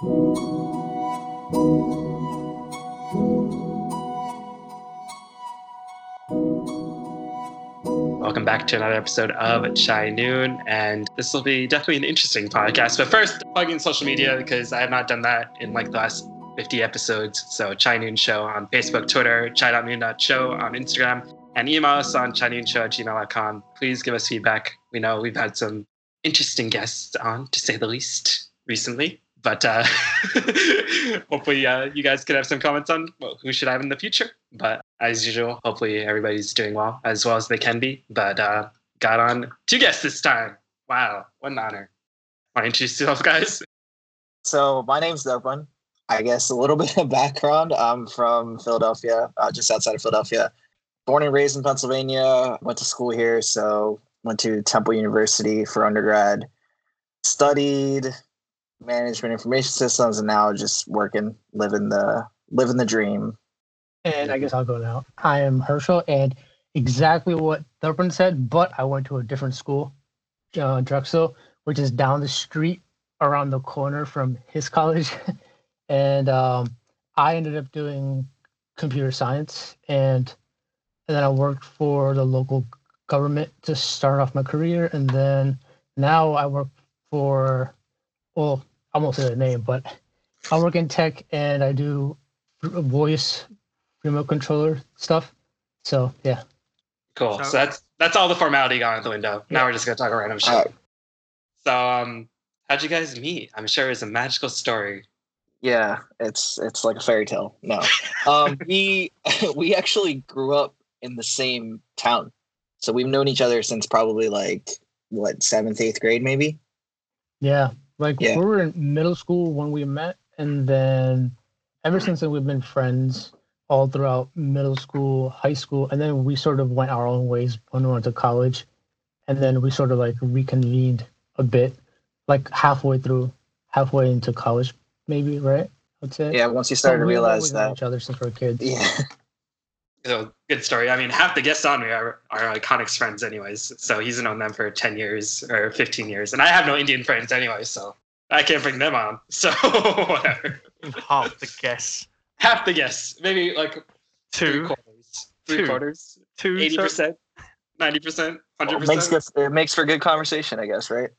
Welcome back to another episode of Chai Noon, and this will be definitely an interesting podcast. But first, plug in social media because I have not done that in like the last 50 episodes. So Chai Noon Show on Facebook, Twitter, chai.noon.show on Instagram, and email us on chainoonshow at gmail.com. Please give us feedback. We know we've had some interesting guests on, to say the least, recently. But uh, hopefully, uh, you guys could have some comments on who should I have in the future. But as usual, hopefully everybody's doing well as well as they can be. But uh, got on two guests this time. Wow, what an honor! Want to introduce yourself, guys? So my name's Darpan. I guess a little bit of background. I'm from Philadelphia, uh, just outside of Philadelphia. Born and raised in Pennsylvania. Went to school here, so went to Temple University for undergrad. Studied management information systems, and now just working, living the living the dream. And I guess I'll go now. I am Harshil, and exactly what Darpan said, but I went to a different school, uh, Drexel, which is down the street around the corner from his college. and um, I ended up doing computer science, and and then I worked for the local government to start off my career, and then now I work for well, I won't say the name, but I work in tech and I do voice remote controller stuff. So yeah. Cool. So, so that's that's all the formality gone out the window. Yeah. Now we're just gonna talk random shit. Right. So um, how'd you guys meet? I'm sure it's a magical story. Yeah, it's it's like a fairy tale. No, um, we we actually grew up in the same town, so we've known each other since probably like what seventh, eighth grade, maybe. Yeah, like yeah. we were in middle school when we met, and then ever since then we've been friends all throughout middle school, high school, and then we sort of went our own ways when we went to college, and then we sort of like reconvened a bit, like halfway through, halfway into college, maybe, right? I'd say. Yeah, once you started to realize that each other since we are kids. Yeah. So good story. I mean, half the guests on me are, are Iconics friends, anyways. So he's known them for ten years or fifteen years, and I have no Indian friends anyway, so I can't bring them on. So whatever. Half the guests. Half the guests, maybe like two three quarters, three two. quarters, two, eighty percent, ninety percent, hundred percent. Makes good. It makes for good conversation, I guess, right?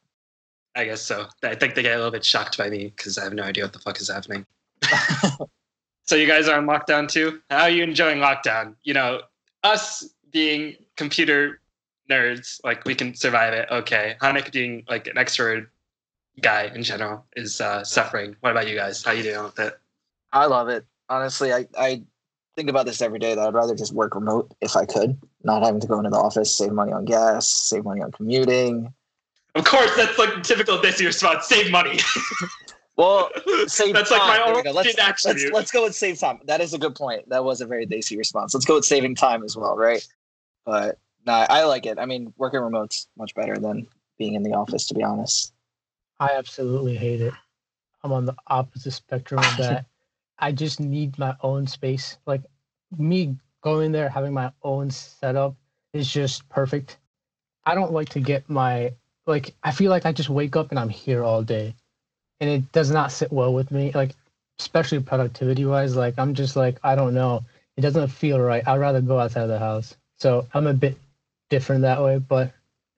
I guess so. I think they get a little bit shocked by me because I have no idea what the fuck is happening. So you guys are on lockdown too. How are you enjoying lockdown? You know, us being computer nerds, like we can survive it. Okay, Hanik being like an extrovert guy in general is uh, suffering. What about you guys? How are you doing with it? I love it. Honestly, I, I think about this every day that I'd rather just work remote if I could, not having to go into the office, save money on gas, save money on commuting. Of course, that's like typical Desi response. Save money. Well, save That's time. like my own let's, let's, let's, go with save time. That is a good point. That was a very Desi response. Let's go with saving time as well, right? But no, I like it. I mean, working remote's much better than being in the office, to be honest. I absolutely hate it. I'm on the opposite spectrum of that. I just need my own space. Like me going there, having my own setup is just perfect. I don't like to get my like I feel like I just wake up and I'm here all day and it does not sit well with me. Like especially productivity wise, like I'm just like I don't know. It doesn't feel right. I'd rather go outside of the house. So I'm a bit different that way, but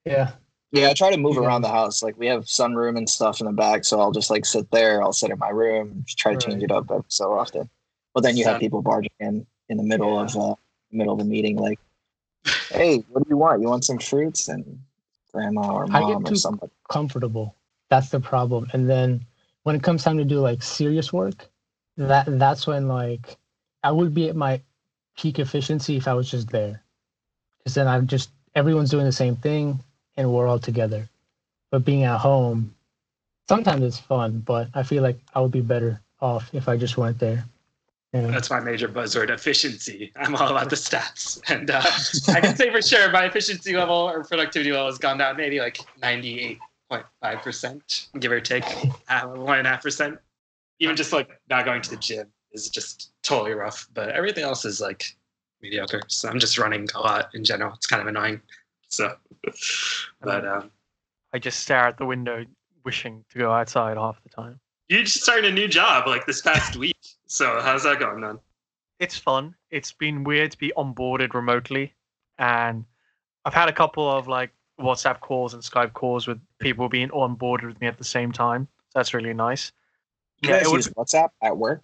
yeah. Yeah, I try to move yeah. around the house. Like we have sunroom and stuff in the back, so I'll just like sit there. I'll sit in my room, try to right. change it up every so often. But then you have people barging in in the middle yeah. of uh, middle of the meeting, like, "Hey, what do you want? You want some fruits?" And grandma or mom or something. Comfortable that's the problem. And then when it comes time to do like serious work, that that's when like I would be at my peak efficiency if I was just there. Because then I'm just everyone's doing the same thing and we're all together. But being at home, sometimes it's fun, but I feel like I would be better off if I just went there. Yeah. That's my major buzzword efficiency. I'm all about the stats. And uh, I can say for sure my efficiency level or productivity level has gone down maybe like 98 0.5 percent, give or take uh, one and a half percent. Even just like not going to the gym is just totally rough. But everything else is like mediocre. So I'm just running a lot in general. It's kind of annoying. So, but um, I just stare at the window, wishing to go outside half the time. You just started a new job like this past week. So how's that going, man? It's fun. It's been weird to be onboarded remotely, and I've had a couple of like WhatsApp calls and Skype calls with people being onboarded with me at the same time. So that's really nice. You Yeah, guys it would- use WhatsApp at work?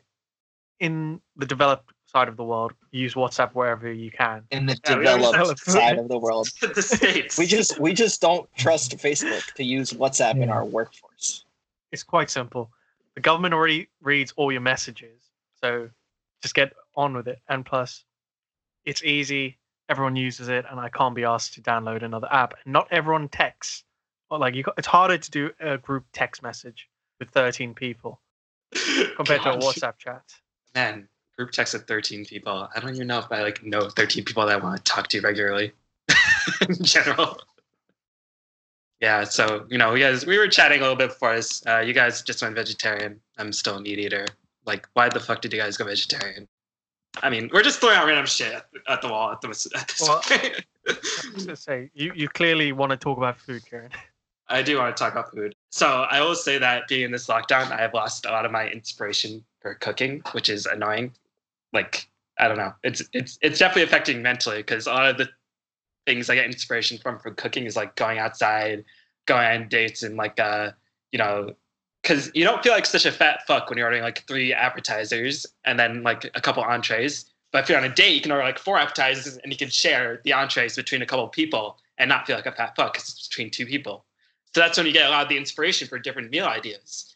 In the developed side of the world, use WhatsApp wherever you can. In the Yeah, we developed side of the world. the states. We just we just don't trust Facebook to use WhatsApp in our workforce. It's quite simple. The government already reads all your messages, so just get on with it. And plus, it's easy. Everyone uses it, and I can't be asked to download another app. Not everyone texts. Or like you, got, it's harder to do a group text message with 13 people compared to a WhatsApp chat. Man, group text with 13 people. I don't even know if I like know 13 people that I want to talk to regularly in general. Yeah, so you know, we guys we were chatting a little bit before this. Uh, you guys just went vegetarian. I'm still a meat eater. Like, why the fuck did you guys go vegetarian? I mean, we're just throwing out random shit at, at the wall at, the, at this Well- point. I was gonna say you, you clearly want to talk about food, Kiran. I do want to talk about food. So I will say that being in this lockdown, I have lost a lot of my inspiration for cooking, which is annoying. Like I don't know, it's it's it's definitely affecting mentally because a lot of the things I get inspiration from from cooking is like going outside, going on dates, and like uh you know. Because you don't feel like such a fat fuck when you're ordering like three appetizers and then like a couple entrees. But if you're on a date, you can order like four appetizers and you can share the entrees between a couple people and not feel like a fat fuck because it's between two people. So that's when you get a lot of the inspiration for different meal ideas.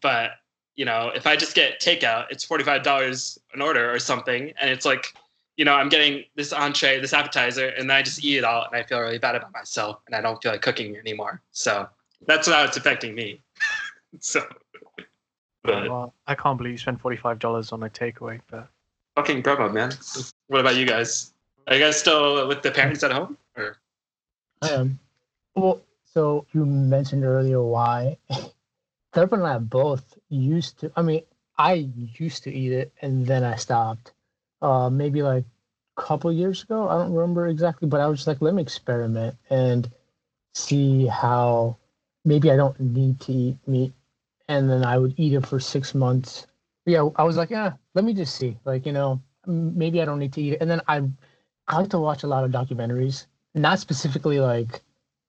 But you know, if I just get takeout, it's forty five dollars an order or something, and it's like, you know, I'm getting this entree, this appetizer, and then I just eat it all, and I feel really bad about myself, and I don't feel like cooking anymore. So that's how it's affecting me. so, but Well, I can't believe you spent $45 on a takeaway, but fucking Grubhub, man. What about you guys? Are you guys still with the parents at home? Or I am. Well, so you mentioned earlier why Darpan and I both used to. I mean, I used to eat it and then I stopped. Uh, maybe like a couple years ago. I don't remember exactly, but I was just like, let me experiment and see how maybe I don't need to eat meat. And then I would eat it for six months. Yeah, I was like, yeah, let me just see. Like, you know, maybe I don't need to eat it. And then I, I like to watch a lot of documentaries not specifically like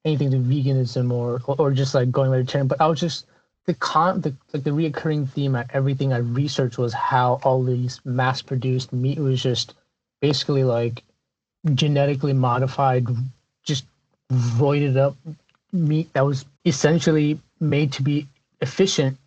anything to veganism or or just like going vegetarian, but I was just the con the like the reoccurring theme at everything I researched was how all these mass produced meat was just basically like genetically modified, just roided up meat that was essentially made to be efficient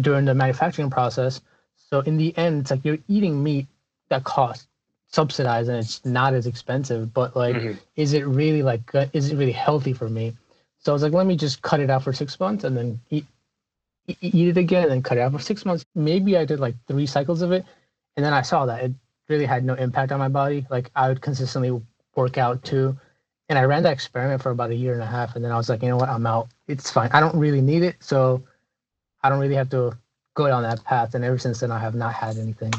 during the manufacturing process. So in the end, it's like you're eating meat that costs subsidized and it's not as expensive, but like Mhm. is it really like good- is it really healthy for me? So i was like let me just cut it out for six months and then eat eat it again and then cut it out for six months. Maybe i did like three cycles of it and then i saw that it really had no impact on my body. Like i would consistently work out too. And i ran that experiment for about a year and a half and then i was like you know what? I'm out. It's fine. I don't really need it. So i don't really have to go down that path and ever since then i have not had anything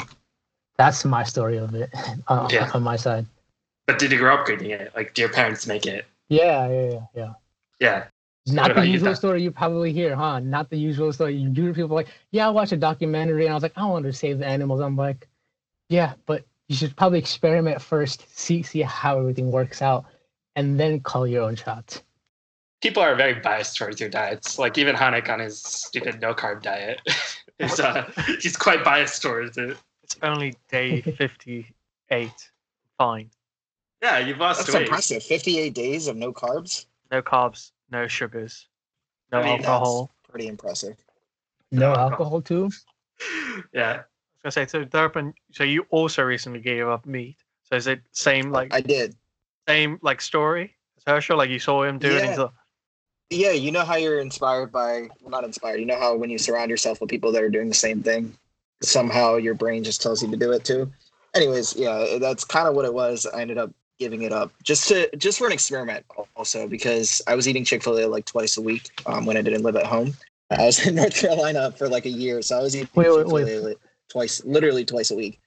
that's my story of it on, Yeah. on my side but did you grow up eating it? Like, do your parents make it? yeah yeah yeah yeah Yeah. Not the usual Doc? story you probably hear, huh? Not the usual story. You do people like, yeah, I watched a documentary and I was like, I want to save the animals. I'm like, yeah, but you should probably experiment first, see see how everything works out, and then call your own shots. People are very biased towards your diets. Like even Hanik on his stupid no carb diet is uh, he's quite biased towards it. it's only day 58. Fine. Yeah, you've lost That's weight. impressive. 58 days of no carbs. No carbs, no sugars, no I mean, alcohol. Pretty impressive. No No alcohol too. Yeah, I was gonna say, so Darpan, so you also recently gave up meat. So is it same like I did. same like story as Harshil? Like you saw him do it. And Yeah. he's like, Yeah, you know how you're inspired by, well, not inspired. You know how when you surround yourself with people that are doing the same thing, somehow your brain just tells you to do it too. Anyways, yeah, that's kind of what it was. I ended up giving it up just to just for an experiment, also because I was eating Chick Fil A like twice a week um, when I didn't live at home. I was in North Carolina for like a year, so I was eating Wait, wait, Chick-fil-A wait. li- twice, literally twice a week.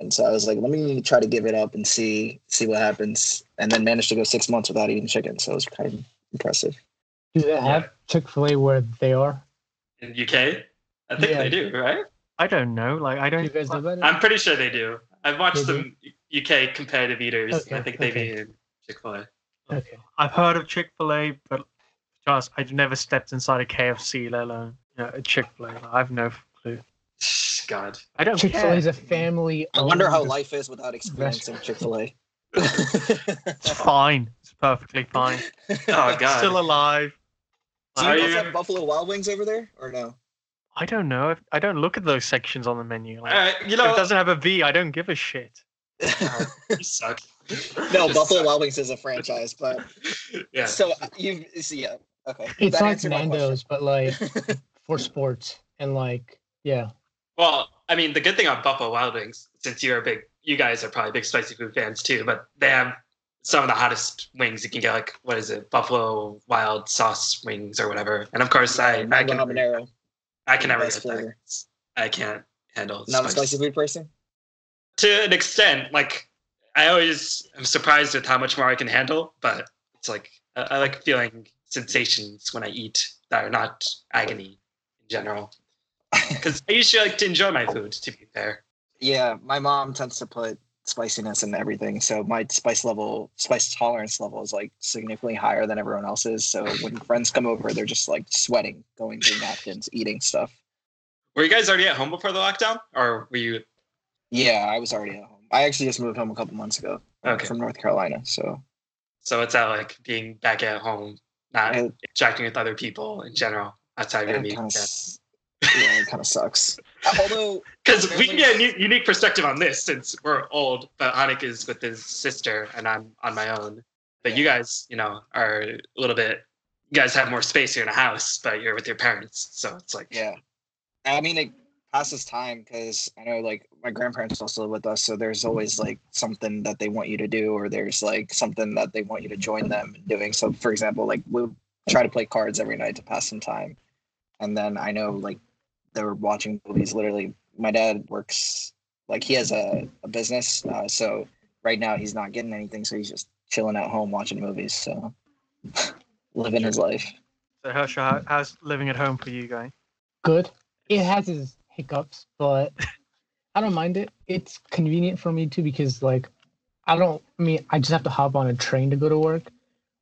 And so I was like, let me try to give it up and see see what happens. And then managed to go six months without eating chicken, so it was kind of impressive. Do they have Chick Fil A where they are? in UK. I think Yeah. they do, right? I don't know. Like I Do don't. you guys know about it? I'm pretty sure they do. I've watched They some UK competitive eaters. I think they've okay. eaten Chick Fil A. okay. I've heard of Chick Fil A, but just I've never stepped inside a KFC, let alone you know, a Chick Fil A. I've no clue. God. I don't Chick Fil A is a family. I wonder how life is without experiencing Chick Fil A. It's fine. It's perfectly fine. Oh God. Still alive. Do Are you you- guys have Buffalo Wild Wings over there, or no? I don't know. I don't look at those sections on the menu. Like, Uh, you if know, it doesn't have a V, I don't give a shit. you suck. no, You Buffalo suck. Wild Wings is a franchise, but Yeah. so uh, you see, yeah, okay. It's That like answered Nando's, but like for sports and like yeah. Well, I mean, the good thing on Buffalo Wild Wings, since you're a big, you guys are probably big spicy food fans too, but they have some of the hottest wings you can get. Like, what is it, Buffalo Wild Sauce wings or whatever. And of course, I, I can, habanero, I can never get that. I can't handle not a spicy food person. To an extent, like I always am surprised with how much more I can handle, but it's like I, I like feeling sensations when I eat that are not agony in general. Because I usually like to enjoy my food. To be fair. Yeah, my mom tends to put spiciness and everything, so my spice level, spice tolerance level is like significantly higher than everyone else's. So when friends come over, they're just like sweating, going through napkins, eating stuff. Were you guys already at home before the lockdown, or were you? Yeah, I was already at home. I actually just moved home a couple months ago uh, Okay. from North Carolina. So So it's that like being back at home, not I- interacting with other people in general outside of your meeting? yeah, it kind of sucks. Although Because we can get a unique perspective on this since we're old, but Hanik is with his sister and I'm on my own. But you guys, you know, are a little bit. You guys have more space here in a house, but you're with your parents, so it's like Yeah. I mean, it passes time because I know, like, my grandparents also live with us. So there's always, like, something that they want you to do, or there's, like, something that they want you to join them in doing. So, for example, like, we'll try to play cards every night to pass some time. And then I know, like, they were watching movies. Literally, my dad works, like, he has a, a business. Uh, so right now he's not getting anything. So he's just chilling at home watching movies. So living his life. So Harshil, how, how's living at home for you guys? Good. It has its hiccups, but I don't mind it. It's convenient for me too because like I don't I mean I just have to hop on a train to go to work,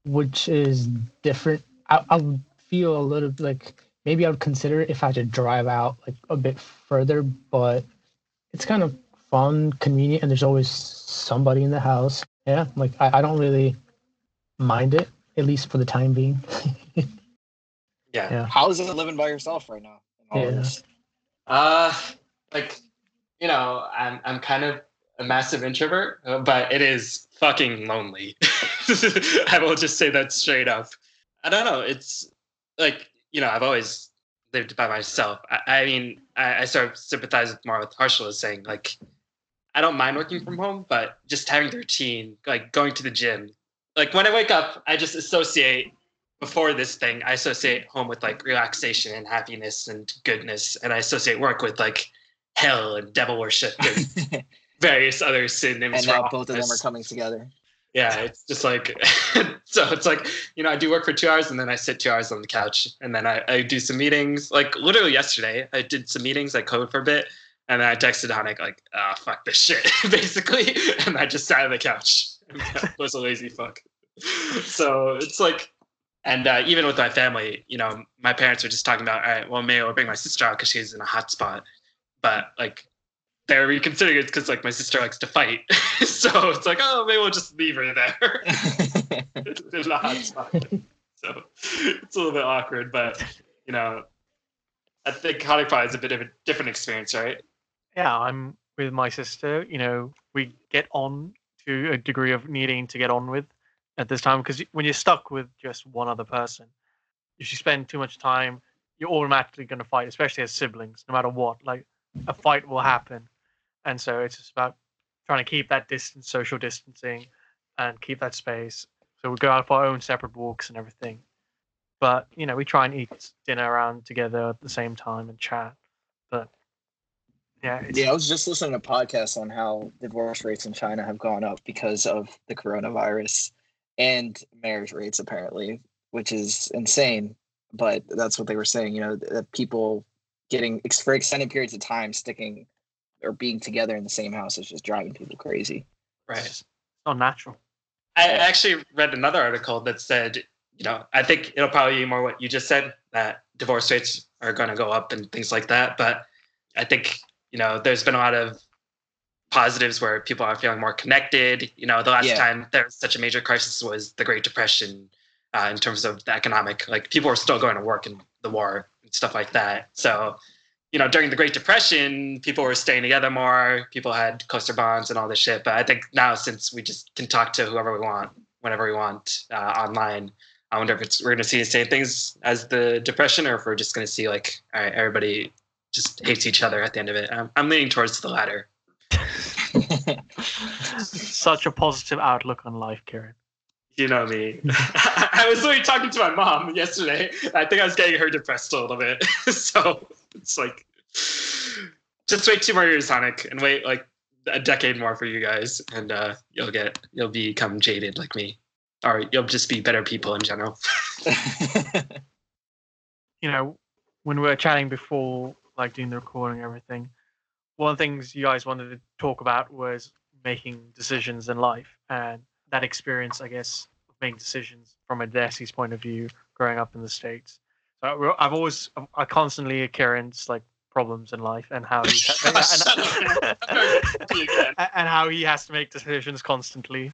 which is different. I, I feel a little like maybe I would consider it if I had to drive out like a bit further, but it's kind of fun, convenient, and there's always somebody in the house. Yeah, like I, I don't really mind it, at least for the time being. yeah. Yeah. How is it living by yourself right now? in all Yeah. Uh, like, you know, I'm I'm kind of a massive introvert, but it is fucking lonely. I will just say that straight up. I don't know. It's like you know, I've always lived by myself. I, I mean, I, I sort of sympathize with more with Harshil is saying. Like, I don't mind working from home, but just having the routine, like going to the gym. Like when I wake up, I just associate before this thing, I associate home with like relaxation and happiness and goodness, and I associate work with like hell and devil worship and various other synonyms. and now both of them are coming together. Yeah, it's just like so. It's like you know, I do work for two hours and then I sit two hours on the couch, and then I, I do some meetings. Like literally yesterday, I did some meetings. I coded for a bit, and then I texted Hanik like, "Ah, fuck this shit," basically, and I just sat on the couch. and was a lazy fuck. So it's like, and uh, even with my family, you know, my parents were just talking about, all right, well, maybe I'll bring my sister out because she's in a hot spot, but like. They're reconsidering it because like my sister likes to fight, so it's like oh maybe we'll just leave her there in the hot spot. So it's a little bit awkward, but you know, I think probably is a bit of a different experience, right? Yeah, I'm with my sister. You know, we get on to a degree of needing to get on with at this time because when you're stuck with just one other person, if you spend too much time, you're automatically going to fight, especially as siblings, no matter what. Like a fight will happen, and so it's just about trying to keep that distance, social distancing, and keep that space. So we go out for our own separate walks and everything. But you know, we try and eat dinner around together at the same time and chat. But yeah, yeah, I was just listening to a podcast on how divorce rates in China have gone up because of the coronavirus and marriage rates, apparently, which is insane. But that's what they were saying. You know, that people getting for extended periods of time sticking or being together in the same house is just driving people crazy. Right. It's not natural. I actually read another article that said, you know, I think it'll probably be more what you just said that divorce rates are going to go up and things like that. But I think, you know, there's been a lot of positives where people are feeling more connected. You know, the last Yeah. time there was such a major crisis was the Great Depression uh, in terms of the economic, like people were still going to work in the war and stuff like that. So, you know, during the Great Depression, people were staying together more. People had closer bonds and all this shit. But I think now, since we just can talk to whoever we want, whenever we want uh, online, I wonder if it's we're going to see the same things as the Depression, or if we're just going to see like, all right, everybody just hates each other at the end of it. I'm, I'm leaning towards the latter. Such a positive outlook on life, Kiran. You know me. I was literally talking to my mom yesterday. I think I was getting her depressed a little bit. so it's like, just wait two more years, Sonic, and wait like a decade more for you guys, and uh, you'll get you'll become jaded like me, or you'll just be better people in general. you know, when we were chatting before, like doing the recording and everything, one of the things you guys wanted to talk about was making decisions in life and that experience, I guess, of making decisions from a Desi's point of view, growing up in the States. So I- I've always, I constantly hear Kiran's like problems in life and how he, Shut up. You again. and, and how he has to make decisions constantly.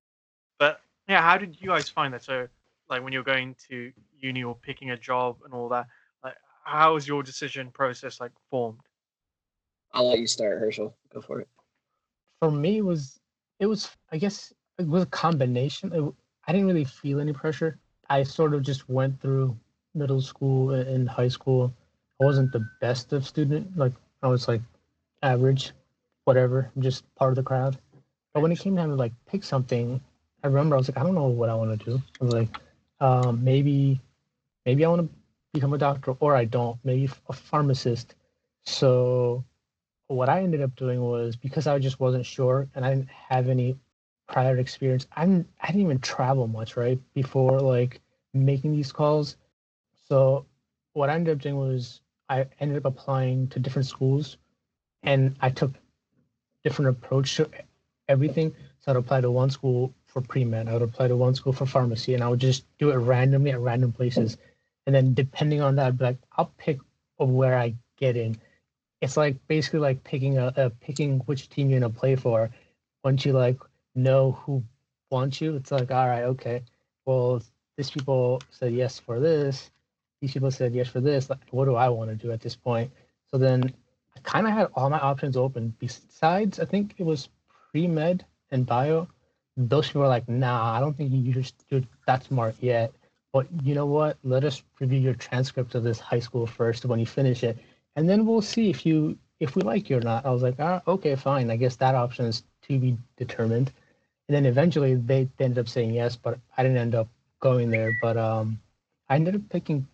But yeah, how did you guys find that? So, like when you're going to uni or picking a job and all that, like how was your decision process like formed? I'll let you start, Harshil. Go for it. For me, it was it was I guess it was a combination. It, w- I didn't really feel any pressure. I sort of just went through middle school and high school. I wasn't the best of student. Like I was like average, whatever, just part of the crowd. But when it came time to like pick something, I remember I was like, I don't know what I want to do. I was like, um, maybe, maybe I want to become a doctor, or I don't. Maybe a pharmacist. So what I ended up doing was because I just wasn't sure and I didn't have any prior experience. I'm I didn't even travel much right before like making these calls. So what I ended up doing was I ended up applying to different schools, and I took different approach to everything. So I'd apply to one school for pre med, I would apply to one school for pharmacy, and I would just do it randomly at random places. And then depending on that, I'd be like, I'll pick where I get in it's like basically like picking a, a picking which team you're gonna play for. Once you like know who wants you, it's like all right, okay. Well, these people said yes for this. These people said yes for this. Like, what do I want to do at this point? So then I kind of had all my options open. Besides, I think it was pre med and bio. Those people were like, nah, I don't think you should that smart yet. But you know what? Let us review your transcript of this high school first when you finish it and then we'll see if you if we like you or not. I was like, ah, okay, fine. I guess that option is to be determined. And then eventually they, they ended up saying yes, but I didn't end up going there. But um, I ended up picking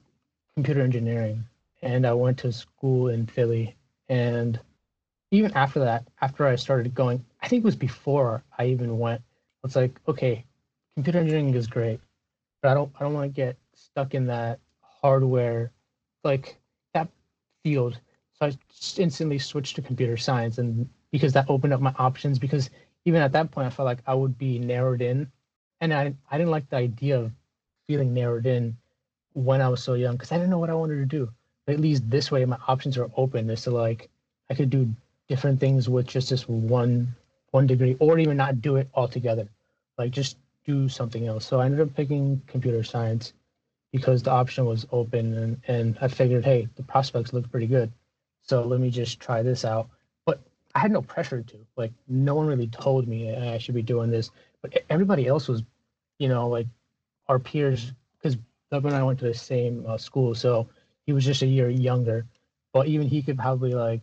computer engineering, and I went to school in Philly. And even after that, after I started going, I think it was before I even went. It's like, okay, computer engineering is great, but I don't I don't want to get stuck in that hardware like that field. So I instantly switched to computer science, and because that opened up my options. Because even at that point, I felt like I would be narrowed in, and I I didn't like the idea of feeling narrowed in when I was so young because I didn't know what I wanted to do. But at least this way, my options are open. Is to like I could do different things with just this one one degree, or even not do it altogether. Like just do something else. So I ended up picking computer science because the option was open and, and I figured, hey, the prospects look pretty good. So let me just try this out. But I had no pressure to. Like no one really told me I should be doing this. But everybody else was, you know, like our peers, because and I went to the same uh, school. So he was just a year younger. But even he could probably like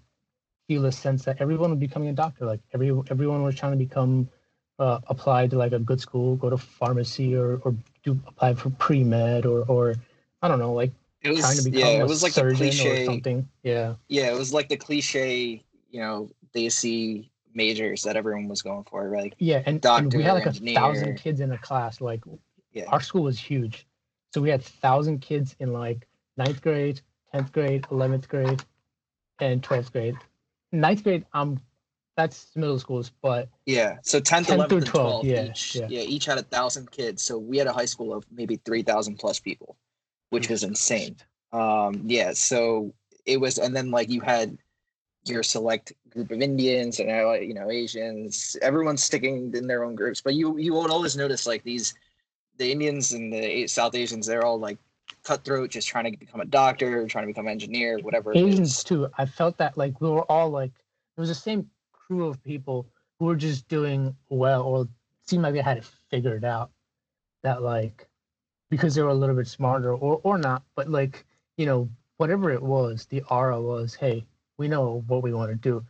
feel a sense that everyone was becoming a doctor. Like every everyone was trying to become uh, apply to like a good school, go to pharmacy or or do apply for pre med or or I don't know, like It was trying to become yeah, a it was like surgeon or something. Yeah. Yeah, it was like the cliche, you know, DSC majors that everyone was going for. Like Yeah, and, and Doctor, we had like a engineer. thousand kids in a class. Like Yeah. our school was huge, so we had thousand kids in like ninth grade, tenth grade, eleventh grade, and twelfth grade. Ninth grade, um, that's middle schools, but Yeah. So 10th, 10 11th, through and 12, 12th, yeah, each, yeah. yeah. each had a thousand kids. So we had a high school of maybe 3,000 plus people, which was insane. Um, yeah. So it was, and then like you had your select group of Indians and uh, you know Asians. Everyone's sticking in their own groups, but you you would always notice like these, the Indians and the South Asians. They're all like cutthroat, just trying to become a doctor, trying to become an engineer, whatever. Asians too. I felt that like we were all like it was the same crew of people who were just doing well or seemed like they had it figured out. That like because they were a little bit smarter or or not, but like you know whatever it was, the aura was, hey, we know what we want to do.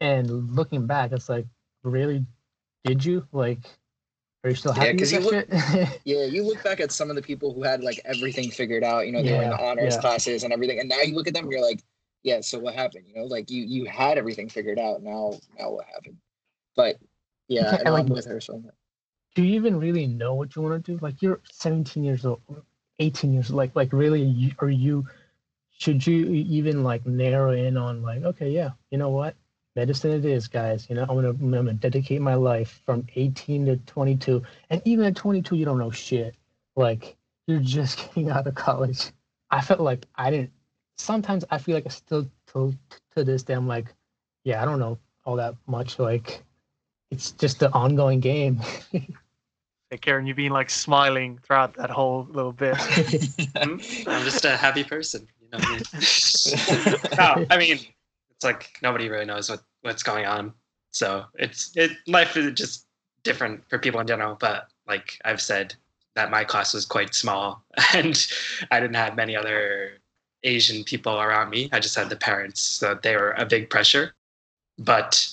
And looking back, it's like, really, did you like? Are you still Yeah, because you shit? Yeah, you look back at some of the people who had like everything figured out, you know, they were in the honors yeah. classes and everything. And now you look at them, and you're like, yeah, so what happened? You know, like you you had everything figured out. Now now what happened? But yeah, and I'm with her so much. do you even really know what you want to do? Like you're 17 years old, 18 years old. Like like really, are you? Should you even like narrow in on like okay, yeah, you know what, medicine it is, guys. You know, I'm gonna I'm gonna dedicate my life from 18 to 22, and even at 22, you don't know shit. Like you're just getting out of college. I felt like I didn't. Sometimes I feel like I still to to this day I'm like, yeah, I don't know all that much. Like it's just the ongoing game. Hey, Kiran, you've been like smiling throughout that whole little bit. I'm, hmm? I'm just a happy person. You know what I mean? no, I mean, it's like nobody really knows what, what's going on. So it's it life is just different for people in general. But like I've said, that my class was quite small, and I didn't have many other Asian people around me. I just had the parents, so they were a big pressure. But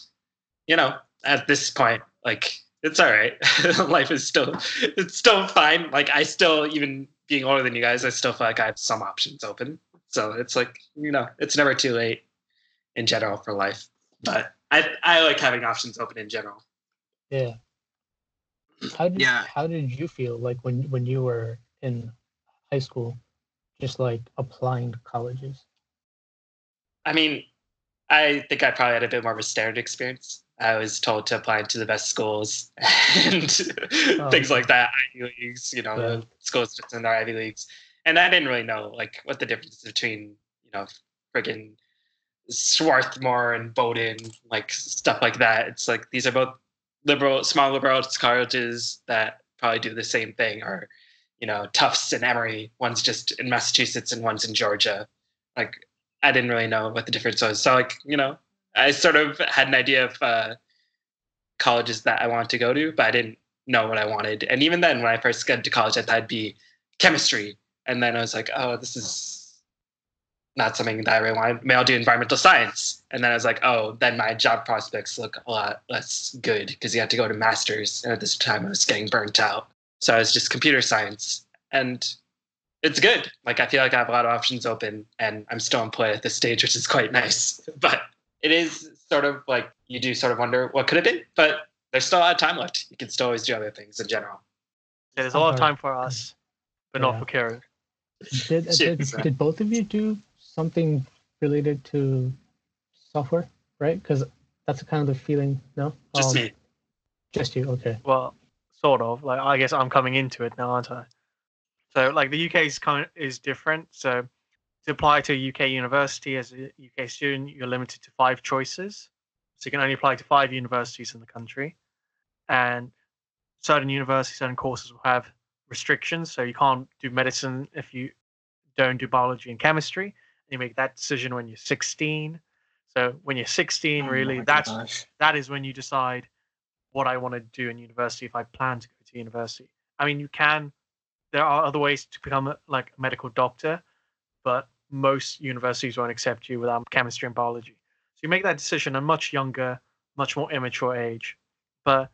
you know, at this point, like it's all right. life is still it's still fine. Like I still even being older than you guys, I still feel like I have some options open. So it's like you know, it's never too late in general for life. But I I like having options open in general. Yeah. How did Yeah. how did you feel like when when you were in high school, just like applying to colleges? I mean, I think I probably had a bit more of a standard experience. I was told to apply to the best schools and oh. things like that, Ivy leagues, you know, Yeah. schools just in their Ivy leagues. And I didn't really know like what the difference is between, you know, friggin' Swarthmore and Bowdoin, like stuff like that. It's like these are both liberal, small liberal colleges that probably do the same thing, or you know, Tufts and Emory. One's just in Massachusetts and one's in Georgia. Like I didn't really know what the difference was. So like you know, I sort of had an idea of uh, colleges that I wanted to go to, but I didn't know what I wanted. And even then, when I first got to college, I thought it'd be chemistry, and then I was like, oh, this is not something that I really want. Maybe I'll do environmental science. And then I was like, oh, then my job prospects look a lot less good because you have to go to masters. And at this time, I was getting burnt out. So I was just computer science. And it's good. Like, I feel like I have a lot of options open and I'm still employed at this stage, which is quite nice. But it is sort of like you do sort of wonder what could have been, but there's still a lot of time left. You can still always do other things in general. Yeah, there's a lot of uh-huh. time for us, but not for Kiran. Did uh, did, did both of you do something related to software, right? Because that's kind of the feeling. No, Just Um, me. Just you. Okay. Well, sort of. Like I guess I'm coming into it now, aren't I? So like the UK is kind of, is different. So to apply to a UK university as a UK student, you're limited to five choices. So you can only apply to five universities in the country, and certain universities, certain courses will have restrictions. So you can't do medicine if you don't do biology and chemistry. You make that decision when you're 16. So when you're 16, Oh really, that's gosh. that is when you decide what I want to do in university if I plan to go to university. I mean, you can. There are other ways to become a, like a medical doctor, but most universities won't accept you without chemistry and biology. So you make that decision at a much younger, much more immature age. But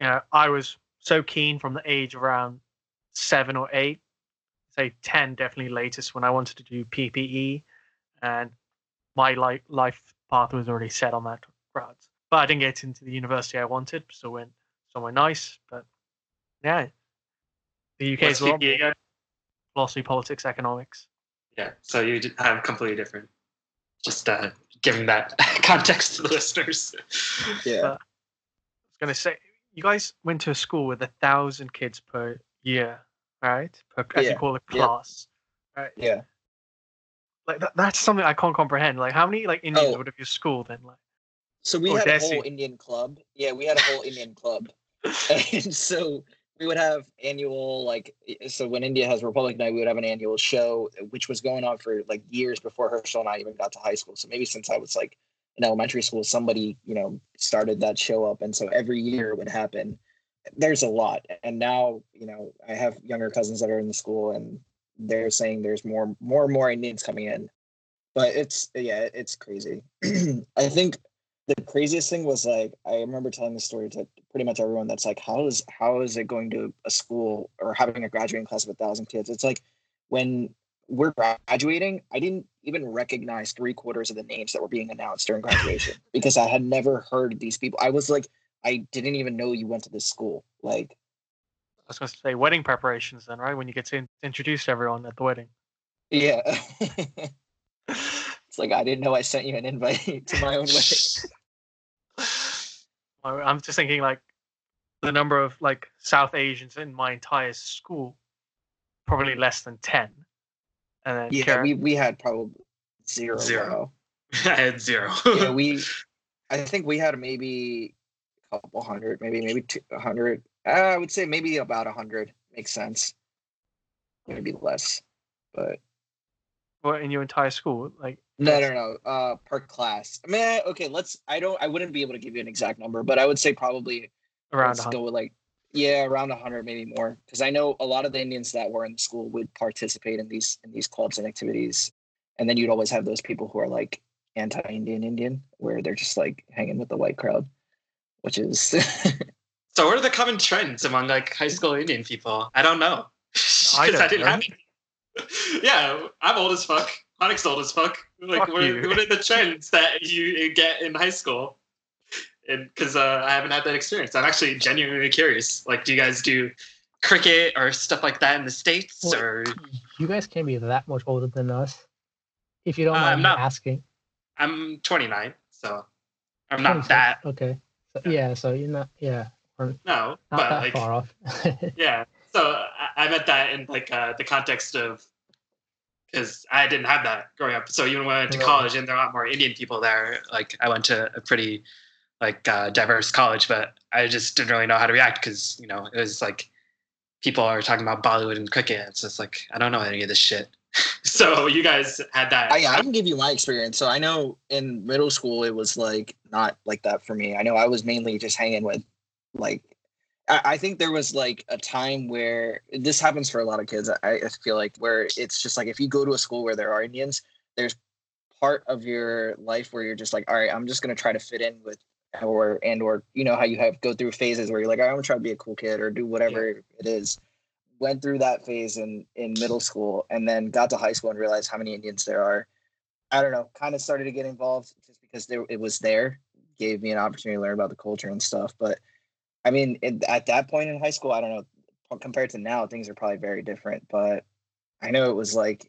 you know, I was so keen from the age of around seven or eight, say ten, definitely latest when I wanted to do PPE, and my life life path was already set on that route. But I didn't get into the university I wanted, so went somewhere nice. But yeah, the UK What's is a lot PPE philosophy, politics, economics. Yeah. So you have completely different. just uh, giving that context to the listeners. Yeah. But I was gonna say, you guys went to a school with a thousand kids per year, right? Per, as you call it, yeah. class. Yeah. Like that, that's something I can't comprehend. Like, how many like Indians Oh. would have your school then? Like, So we had a whole Indian club. Yeah, we had a whole Indian club. And so we would have annual like so when India has Republic Night, we would have an annual show uh, which was going on for like years before Harshil and I even got to high school. So maybe since I was like in elementary school, somebody, you know, started that show up. And so every year it would happen. There's a lot. And now, you know, I have younger cousins that are in the school and they're saying there's more more and more Indians coming in. But it's yeah, it's crazy. I think the craziest thing was like I remember telling the story to pretty much everyone that's like how is how is it going to a school or having a graduating class of a thousand kids it's like when we're graduating i didn't even recognize three quarters of the names that were being announced during graduation because i had never heard these people i was like i didn't even know you went to this school like I was gonna say wedding preparations then, right? When you get to in- introduce everyone at the wedding. yeah it's like i didn't know i sent you an invite to my own wedding I- I'm just thinking like the number of like South Asians in my entire school, probably less than ten. And then yeah Kiran- we, we had probably zero Zero. wow. I had zero. yeah, we. I think we had maybe a couple hundred, maybe maybe two hundred. Uh, I would say maybe about a hundred makes sense. Maybe less, but what in your entire school, like no, no, no. Uh, per class. I mean, okay. Let's. I don't. I wouldn't be able to give you an exact number, but I would say probably around let's 100. go with like yeah, around a hundred, maybe more. Because I know a lot of the Indians that were in the school would participate in these in these clubs and activities, and then you'd always have those people who are like anti-Indian Indian, where they're just like hanging with the white crowd, which is so, what are the common trends among like high school Indian people? I don't know. I 'Cause don't didn't know. have it. yeah, I'm old as fuck. Onyx old as fuck. Like, Fuck what, are, what are the trends that you get in high school? And because uh, I haven't had that experience, I'm actually genuinely curious. Like, do you guys do cricket or stuff like that in the states, Well, or You guys can't be that much older than us. If you don't Uh, mind I'm me not- asking. I'm 29, so I'm not that Okay. So, Yeah. so you're not yeah, no, not but that like far off. yeah. So I, I meant that in like uh, the context of because I didn't have that growing up. So even when I went to Right. college, and there are a lot more Indian people there. Like I went to a pretty like uh, diverse college, but I just didn't really know how to react because you know it was like people are talking about Bollywood and cricket. It's just like I don't know any of this shit. so you guys had that. I, I can give you my experience. So I know in middle school it was like not like that for me. I know I was mainly just hanging with like I, I think there was like a time where this happens for a lot of kids. I, I feel like where it's just like if you go to a school where there are Indians, there's part of your life where you're just like, all right, I'm just gonna try to fit in with or and or you know how you have go through phases where you're like, right, I'm gonna try to be a cool kid or do whatever it is went through that phase in in middle school and then got to high school and realized how many Indians there are. I don't know, kind of started to get involved just because there it was there, gave me an opportunity to learn about the culture and stuff. But I mean, it, at that point in high school, I don't know, compared to now, things are probably very different. But I know it was like,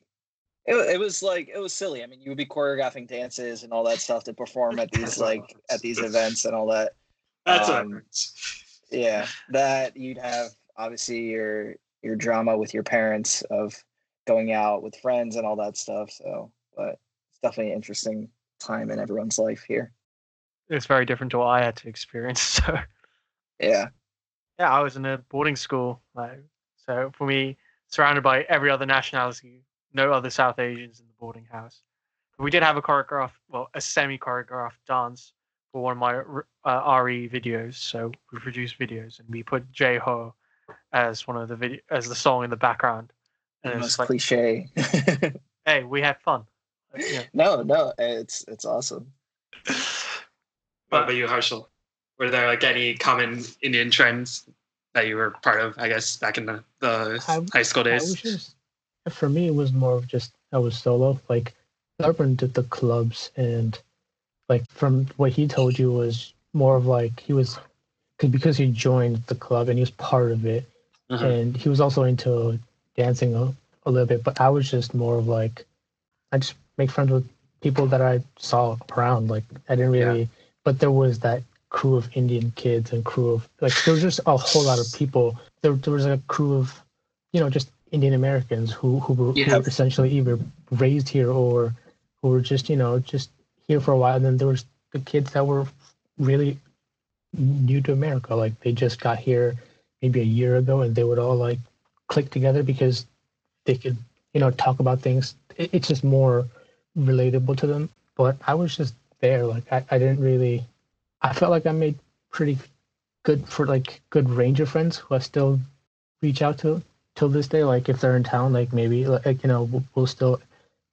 it, it was like it was silly. I mean, you would be choreographing dances and all that stuff to perform at these like at these events and all that That's um, yeah that you'd have obviously your your drama with your parents of going out with friends and all that stuff so but it's definitely an interesting time in everyone's life here It's very different to what I had to experience. So yeah yeah, I was in a boarding school. Like, so for me, surrounded by every other nationality, no other South Asians in the boarding house. But we did have a choreographed, well, a semi choreographed dance for one of my uh, RE videos. So we produced videos and we put Jai Ho as one of the video as the song in the background. And the it's most like, cliche hey, we had fun. Yeah. no no it's it's awesome What about you, Harshil? Were there like any common Indian trends that you were part of? I guess back in the, the I- high school days. just for me it was more of just I was solo. Like Darpan did the clubs and like from what he told you was more of like he was because he joined the club and he was part of it Mhm. and he was also into dancing a, a little bit but I was just more of like I just make friends with people that I saw around. Like I didn't really, yeah. but there was that crew of Indian kids and crew of like there was just a whole lot of people. There, there was a crew of, you know, just Indian Americans who who were, yeah. who were essentially either raised here or who were just you know just here for a while. And then there was the kids that were really new to America. Like they just got here maybe a year ago, and they would all like click together because they could you know talk about things. It, it's just more relatable to them. But I was just there. Like I, I didn't really. I felt like I made pretty good for like good range of friends who I still reach out to till this day. Like if they're in town, like maybe like you know we'll, we'll still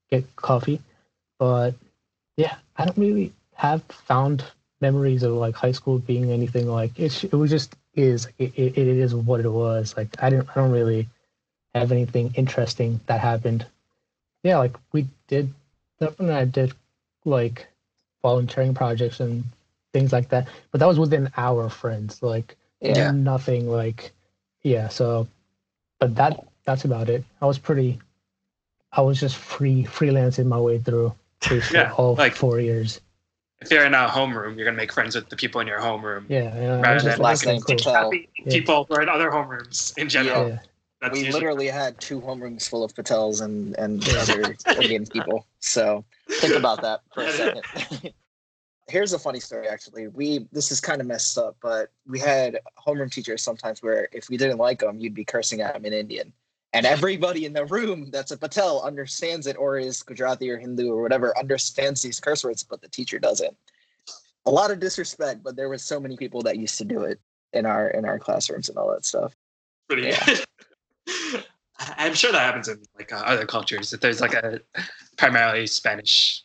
get coffee. But yeah, I don't really have found memories of like high school being anything like it. It was just is it, it, it is what it was. Like I didn't I don't really have anything interesting that happened. Yeah, like we did and I did like volunteering projects and things like that. But that was within our friends. Like yeah. nothing like yeah, so but that that's about it. I was pretty I was just free freelancing my way through yeah, all like, four years. If you're in a homeroom, you're gonna make friends with the people in your homeroom. Yeah, yeah. Rather than like cool. people who are in other homerooms in general. Yeah. That's we literally had two homerooms full of Patels and and other Indian people. So think about that for a second. Here's a funny story. Actually, we this is kind of messed up, but we had homeroom teachers sometimes where if we didn't like them, you'd be cursing at them in Indian, and everybody in the room that's a Patel understands it, or is Gujarati or Hindu or whatever understands these curse words, but the teacher doesn't. A lot of disrespect, but there was so many people that used to do it in our in our classrooms and all that stuff. Pretty yeah. I'm sure that happens in like uh, other cultures. If there's like a primarily Spanish,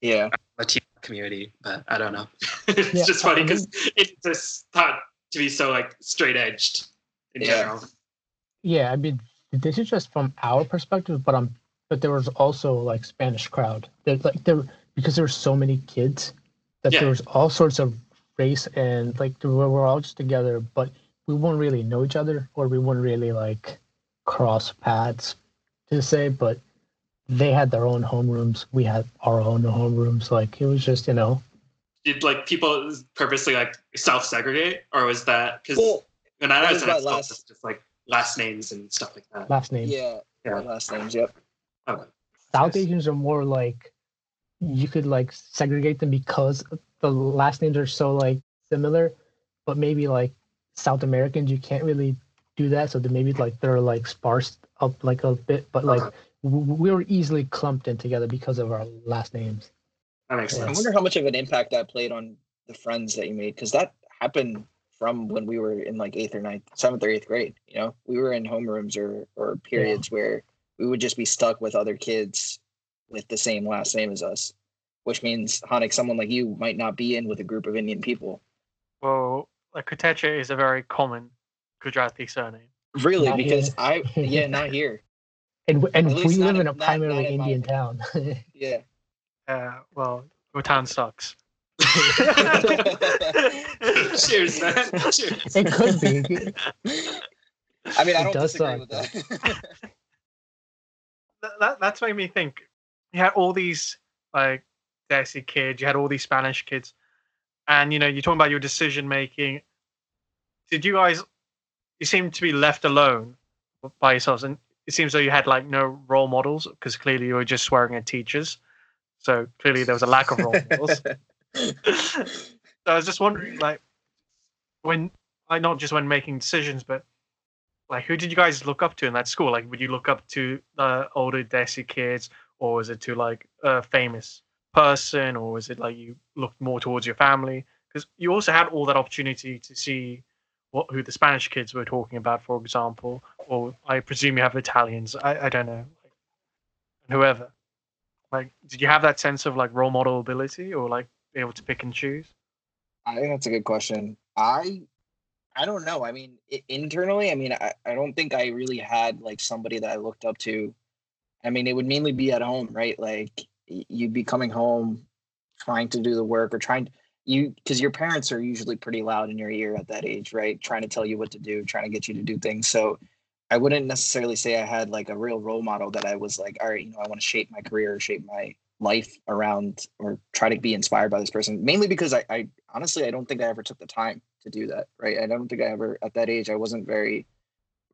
yeah, Latino community, but I don't know. it's yeah, just funny because it's just thought to be so like straight edged in yeah. general. Yeah, I mean, this is just from our perspective, but um, but there was also like Spanish crowd. There like there because there were so many kids that yeah. there was all sorts of race and like we were all just together, but we wouldn't really know each other or we wouldn't really like cross paths to say, but they had their own homerooms. We had our own homerooms. Like it was just, you know. Did like people purposely like self segregate or was that because well, when I was, was last, just like last names and stuff like that? Last names. Yeah. Yeah. Last names. Yep. Okay. South Asians are more like you could like segregate them because the last names are so like similar, but maybe like South Americans, you can't really do that. So maybe like they're like sparse up like a bit, but like uh-huh. we were easily clumped in together because of our last names. That makes sense. I wonder how much of an impact that played on the friends that you made because that happened from when we were in like eighth or ninth, seventh or eighth grade. You know, we were in homerooms or or periods yeah. where we would just be stuck with other kids with the same last name as us, which means Hanik, someone like you might not be in with a group of Indian people. Well, like Kotecha is a very common Gujarati surname. Really? Not because here. I yeah, not here. And and we live in a primarily not, not Indian town. yeah. Uh, well, your town sucks. Cheers, man. Cheers. It could be. I mean, I don't disagree suck, with that. that. that. That's made me think. You had all these like Desi kids. You had all these Spanish kids and you know you're talking about your decision making did you guys you seem to be left alone by yourselves and it seems though you had like no role models because clearly you were just swearing at teachers so clearly there was a lack of role models so i was just wondering like when i not just when making decisions but like who did you guys look up to in that school? Like would you look up to the older desi kids or was it to like a famous person or was it like you looked more towards your family? Because you also had all that opportunity to see what who the spanish kids were talking about for example or i presume you have italians i, I don't know like, whoever. Like did you have that sense of like role model ability or like able to pick and choose? I think that's a good question. I i don't know. I mean it, internally i mean I, I don't think i really had like somebody that i looked up to. I mean it would mainly be at home right? Like you'd be coming home trying to do the work or trying to, you because your parents are usually pretty loud in your ear at that age right? Trying to tell you what to do trying to get you to do things. So i wouldn't necessarily say i had like a real role model that i was like all right you know i want to shape my career shape my life around or try to be inspired by this person. Mainly because I, I honestly I don't think I ever took the time to do that. Right. I don't think I ever at that age I wasn't very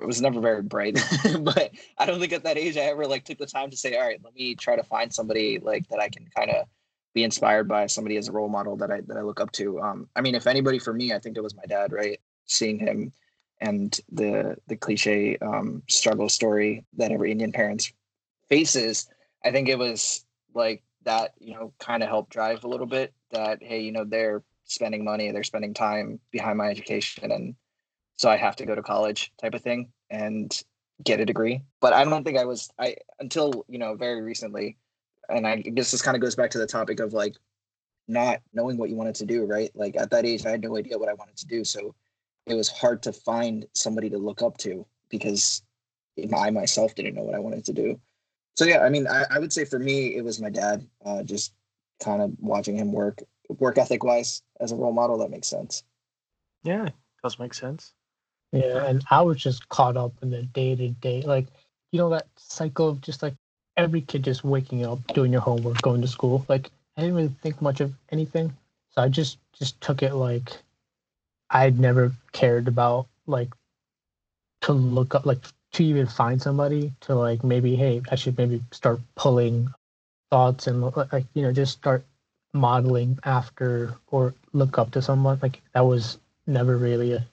it was never very bright. but I don't think at that age I ever like took the time to say, all right, let me try to find somebody like that I can kind of be inspired by somebody as a role model that I that I look up to. Um, I mean, if anybody for me, I think it was my dad, right? Seeing him and the the cliche um, struggle story that every Indian parents faces. I think it was like that, you know, kind of helped drive a little bit that hey, you know, they're spending money, they're spending time behind my education, and so I have to go to college type of thing and get a degree. But I don't think I was I until you know very recently and I guess this kind of goes back to the topic of like not knowing what you wanted to do, right? Like at that age, I had no idea what I wanted to do. So it was hard to find somebody to look up to because I myself didn't know what I wanted to do. So yeah, I mean, I, I would say for me, it was my dad, uh, just kind of watching him work, work ethic wise as a role model. That makes sense. Yeah, does make sense. Yeah, and I was just caught up in the day to day, like you know that cycle of just like every kid just waking up, doing your homework, going to school. Like I didn't really think much of anything, so I just just took it like I'd never cared about like to look up like to even find somebody to like maybe hey I should maybe start pulling thoughts and like you know just start modeling after or look up to someone like that was never really a,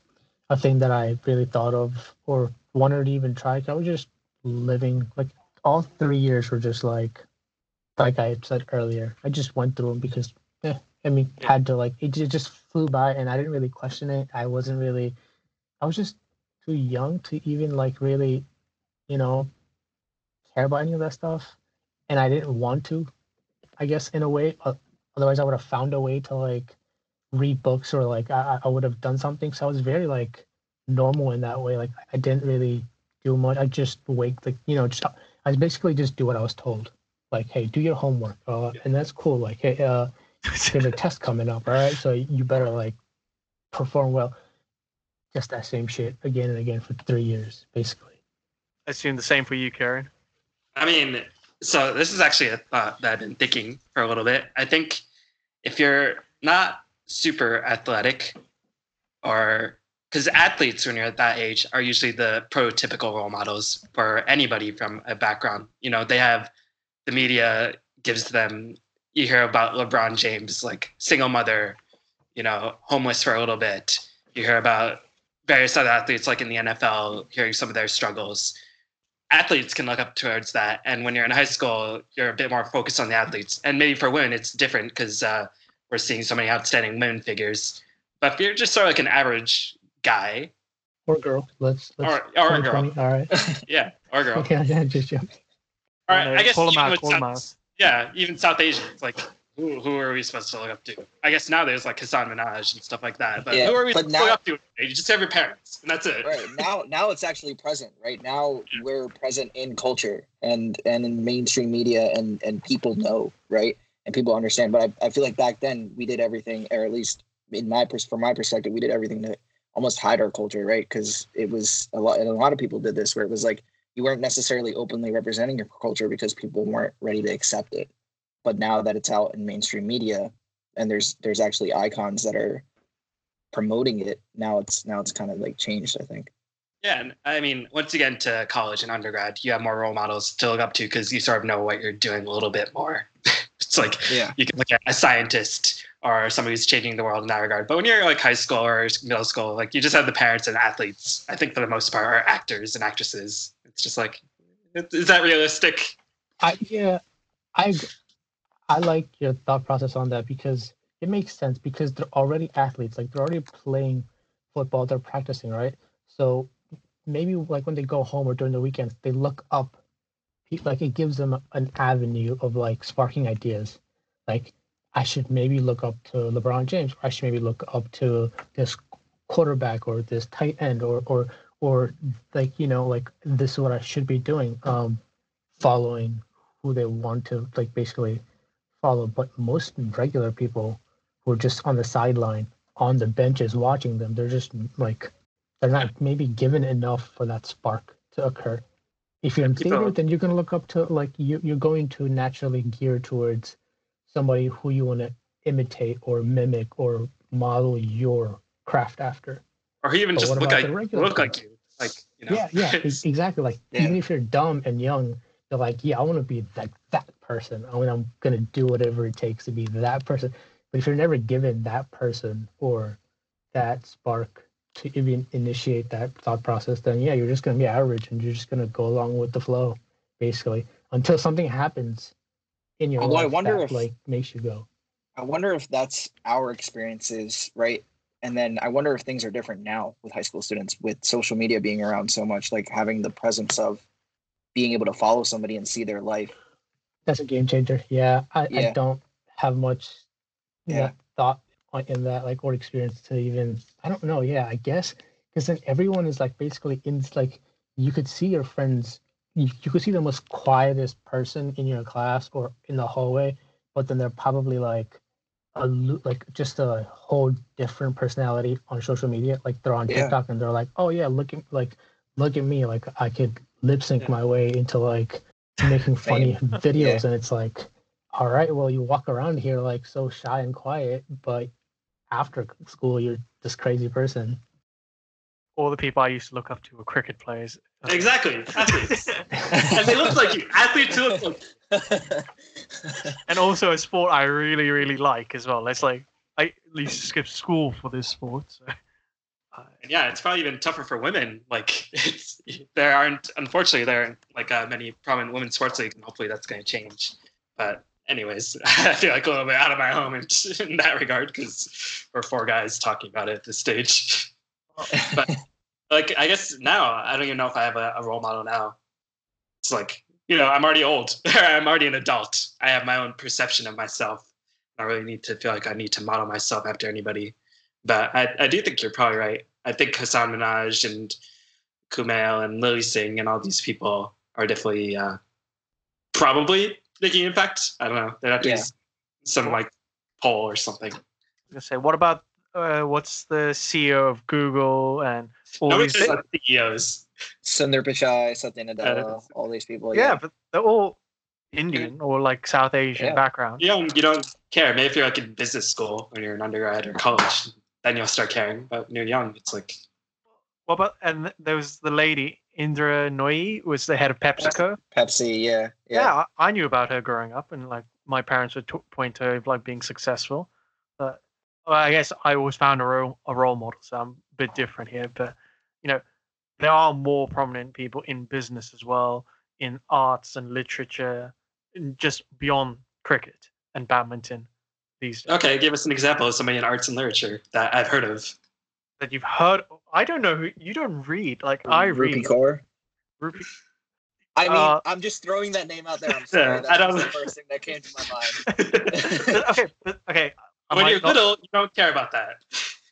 a thing that I really thought of or wanted to even try. I was just living like all three years were just like, like I said earlier, I just went through them because, eh, I mean, had to like it just flew by, and I didn't really question it. I wasn't really, I was just too young to even like really, you know, care about any of that stuff, and I didn't want to, I guess in a way. Otherwise, I would have found a way to like read books or like I, I would have done something. So I was very like normal in that way. Like I didn't really do much. I just wake like you know just I basically just do what I was told. Like, hey, do your homework, uh, and that's cool. Like, hey, uh, there's a test coming up, all right? So you better like perform well. Just that same shit again and again for three years, basically. I assume the same for you, Karen. I mean, so this is actually a thought that I've been thinking for a little bit. I think if you're not super athletic or because athletes when you're at that age are usually the prototypical role models for anybody from a background you know they have the media gives them you hear about lebron james like single mother you know homeless for a little bit you hear about various other athletes like in the nfl hearing some of their struggles athletes can look up towards that and when you're in high school you're a bit more focused on the athletes and maybe for women it's different because uh, we're seeing so many outstanding women figures but if you're just sort of like an average guy or girl. Let's, let's or, or a girl. All right. yeah, or girl. okay, yeah, just joking. All right, I guess pull even out, with pull South, yeah, even South Asians, like who, who are we supposed to look up to? I guess now there's like Hasan Minhaj and stuff like that. But Yeah, who are we supposed to now- look up to? You just have your parents, and that's it. right now now it's actually present right now Yeah. we're present in culture and and in mainstream media and and people know right and people understand but i, I feel like back then we did everything or at least in my pers- from my perspective we did everything to almost hide our culture right because it was a lot and a lot of people did this where it was like you weren't necessarily openly representing your culture because people weren't ready to accept it but now that it's out in mainstream media and there's there's actually icons that are promoting it now it's now it's kind of like changed i think Yeah, and I mean, once you get into college and undergrad, you have more role models to look up to because you sort of know what you're doing a little bit more. it's like yeah you can look at a scientist or somebody who's changing the world in that regard. But when you're like high school or middle school, like you just have the parents and athletes. I think for the most part are actors and actresses. It's just like, is that realistic? I yeah, I I like your thought process on that because it makes sense because they're already athletes, like they're already playing football, they're practicing, right? So maybe like when they go home or during the weekends, they look up, like it gives them an avenue of like sparking ideas. Like I should maybe look up to LeBron James, or I should maybe look up to this quarterback or this tight end, or or or like you know like this is what I should be doing. Um, following who they want to like basically follow. But most regular people who are just on the sideline, on the benches watching them, they're just like they're not maybe given enough for that spark to occur. If you're in People- theater, then you're gonna look up to like you you're going to naturally gear towards somebody who you want to imitate or mimic or model your craft after. or who even But just look about like the regular look like you, like you know. Yeah, yeah, exactly. Like Yeah. even if you're dumb and young, you're like, yeah, I want to be like that person. I mean, I'm gonna do whatever it takes to be that person. But if you're never given that person or that spark to even initiate that thought process, then yeah, you're just gonna be average and you're just gonna go along with the flow, basically, until something happens in your Although I life wonder that if- like makes you go. I wonder if that's our experiences, right? And then I wonder if things are different now with high school students, with social media being around so much, like having the presence of being able to follow somebody and see their life. That's a game changer. Yeah, I, I don't have much Yeah. yeah. thought on- in that like or experience to even I don't know. Yeah, I guess because then everyone is like basically in like you could see your friends. You, you could see the most quietest person in your class or in the hallway, but then they're probably like a like just a whole different personality on social media. Like they're on Yeah. TikTok and they're like, oh yeah, look at like look at me, like I could lip sync Yeah. my way into like making funny videos, and it's like, all right, well you walk around here like so shy and quiet, but after school you're this crazy person. All the people I used to look up to were cricket players. Exactly, athletes, and they look like you. Athletes who look and also a sport I really, really like as well. It's like I used to skip school for this sport. So. And yeah, it's probably even tougher for women. Like, it's there aren't, unfortunately, there aren't like uh, many prominent women's sports leagues, and hopefully that's going to change. But anyways, I feel like a little bit out of my home in, in that regard because we're four guys talking about it at this stage. but like, I guess now I don't even know if I have a, a role model now. It's like you know, I'm already old. I'm already an adult. I have my own perception of myself. I don't really need to feel like I need to model myself after anybody. But I, I do think you're probably right. I think Hasan Minhaj and Kumail and Lilly Singh and all these people are definitely uh, probably making an impact. I don't know. There'd have to Yeah. be some like poll or something. I was gonna say, what about uh, what's the CEO of Google and all Nobody these? says CEOs. Sundar Pichai, Satya Nadella, Uh, all these people. yeah, but they're all Indian or like South Asian Yeah. background. You don't, you don't care. Maybe if you're like in business school when you're an undergrad or college, then you'll start caring. But when you're young, it's like, What about and there was the lady Indra Nooyi was the head of PepsiCo. Pepsi, yeah, Yeah, yeah. I, I knew about her growing up, and like my parents would t- point to her of like being successful. But well, I guess I always found a role a role model, so I'm a bit different here. But you know, there are more prominent people in business as well, in arts and literature, and just beyond cricket and badminton. These okay, give us an example of somebody in arts and literature that I've heard of. that you've heard. I don't know who you don't read. Like I Rupi read. Kaur. Rupi- I mean, Uh, I'm just throwing that name out there. I'm Yeah, sorry. I That's the first thing that came to my mind. okay, but, okay. I when might you're not- little, you don't care about that.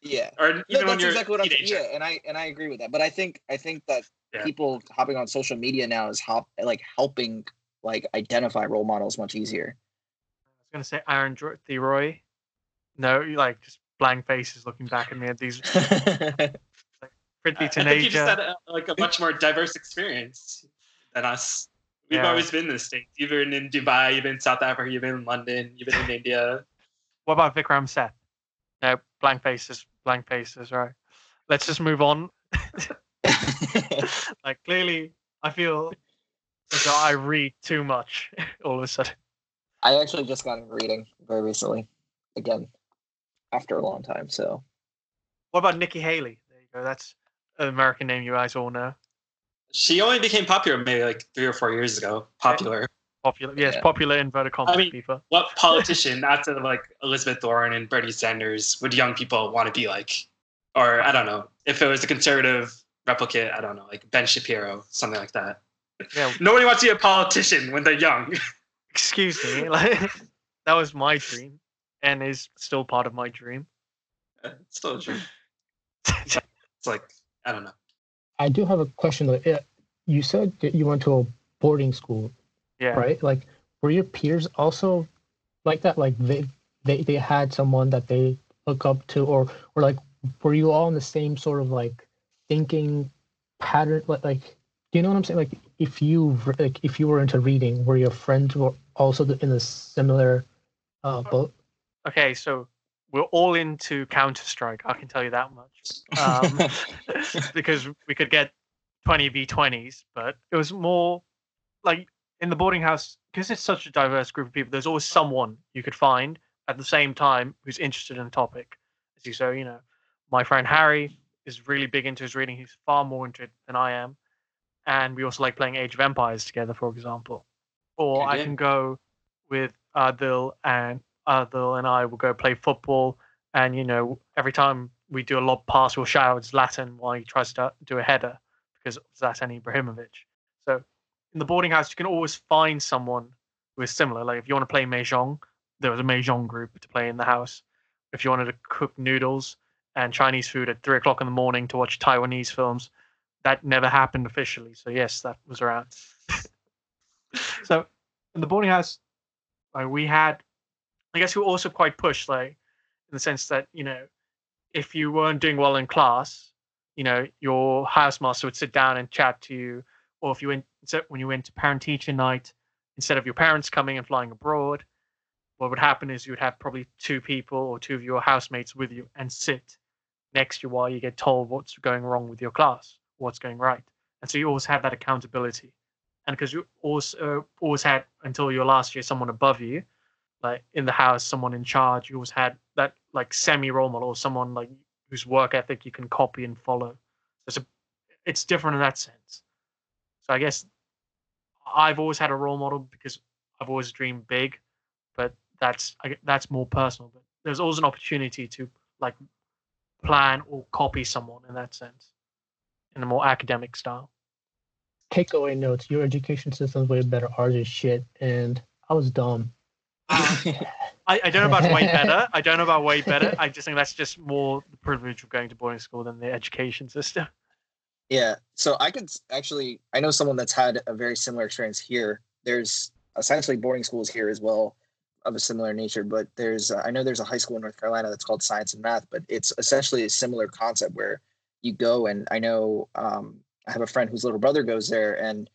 Yeah. Or No, even when that's you're exactly what I'm teenager. yeah, and I and I agree with that. But I think I think that Yeah. people hopping on social media now is hop like helping like identify role models much easier. I was gonna say Aaron Dro- Roy. No, you like just blank faces looking back at me at these like, pretty I I think you just had a, like a much more diverse experience than us. We've Yeah. always been in the States. You've been in Dubai, you've been in South Africa, you've been in London, you've been in India. What about Vikram Seth? No, blank faces, blank faces. Right. Let's just move on. Like clearly, I feel as though I read too much all of a sudden. I actually just got into reading very recently, again, after a long time. So What about Nikki Haley? There you go. That's an American name you guys all know. She only became popular maybe like three or four years ago. Popular. Popular, yes, Yeah. popular inverted commas, mean- people. What politician outside of like Elizabeth Warren and Bernie Sanders would young people want to be like? Or I don't know. If it was a conservative replicate, I don't know, like Ben Shapiro, something like that. Yeah, Nobody wants to be a politician when they're young. excuse me. Like that was my dream, and is still part of my dream. it's still true. It's like I don't know. I do have a question though. You said that you went to a boarding school, Yeah. right? Like, were your peers also like that? Like they they they had someone that they look up to, or or like were you all in the same sort of like thinking pattern? Like, like do you know what I'm saying? Like, if you like, if you were into reading, were your friends were also in a similar uh, boat? Okay, so we're all into Counter Strike. I can tell you that much. Um, because we could get 20 v20s, but it was more like in the boarding house because it's such a diverse group of people. There's always someone you could find at the same time who's interested in a topic. As you say, you know, my friend Harry is really big into his reading. He's far more into it than I am, and we also like playing Age of Empires together, for example. Or I can go with Adil and Adil and I will go play football, and you know, every time we do a lob pass, we'll shout out Zlatan while he tries to do a header because Zlatan Ibrahimovic. So in the boarding house, you can always find someone who is similar. Like if you want to play mahjong, there was a mahjong group to play in the house. If you wanted to cook noodles and Chinese food at three o'clock in the morning to watch Taiwanese films, that never happened officially. So yes, that was around. so in the boarding house, like we had, I guess we were also quite pushed, like in the sense that you know, if you weren't doing well in class, you know, your housemaster would sit down and chat to you, or if you went when you went to parent teacher night, instead of your parents coming and flying abroad, what would happen is you would have probably two people or two of your housemates with you and sit next to you while you get told what's going wrong with your class, what's going right. And so you always have that accountability. And because you also uh, always had until your last year someone above you, like in the house, someone in charge, you always had that like semi role model or someone like whose work ethic you can copy and follow. It's a, it's different in that sense. So I guess I've always had a role model because I've always dreamed big, but that's I, that's more personal. But there's always an opportunity to like plan or copy someone in that sense, in a more academic style. Takeaway notes: Your education system's way better. Ours is shit, and I was dumb. I, I don't know about way better. I don't know about way better. I just think that's just more the privilege of going to boarding school than the education system. Yeah. So I could actually, I know someone that's had a very similar experience here. There's essentially boarding schools here as well of a similar nature, but there's, uh, I know there's a high school in North Carolina that's called Science and Math, but it's essentially a similar concept where you go and I know um, I have a friend whose little brother goes there and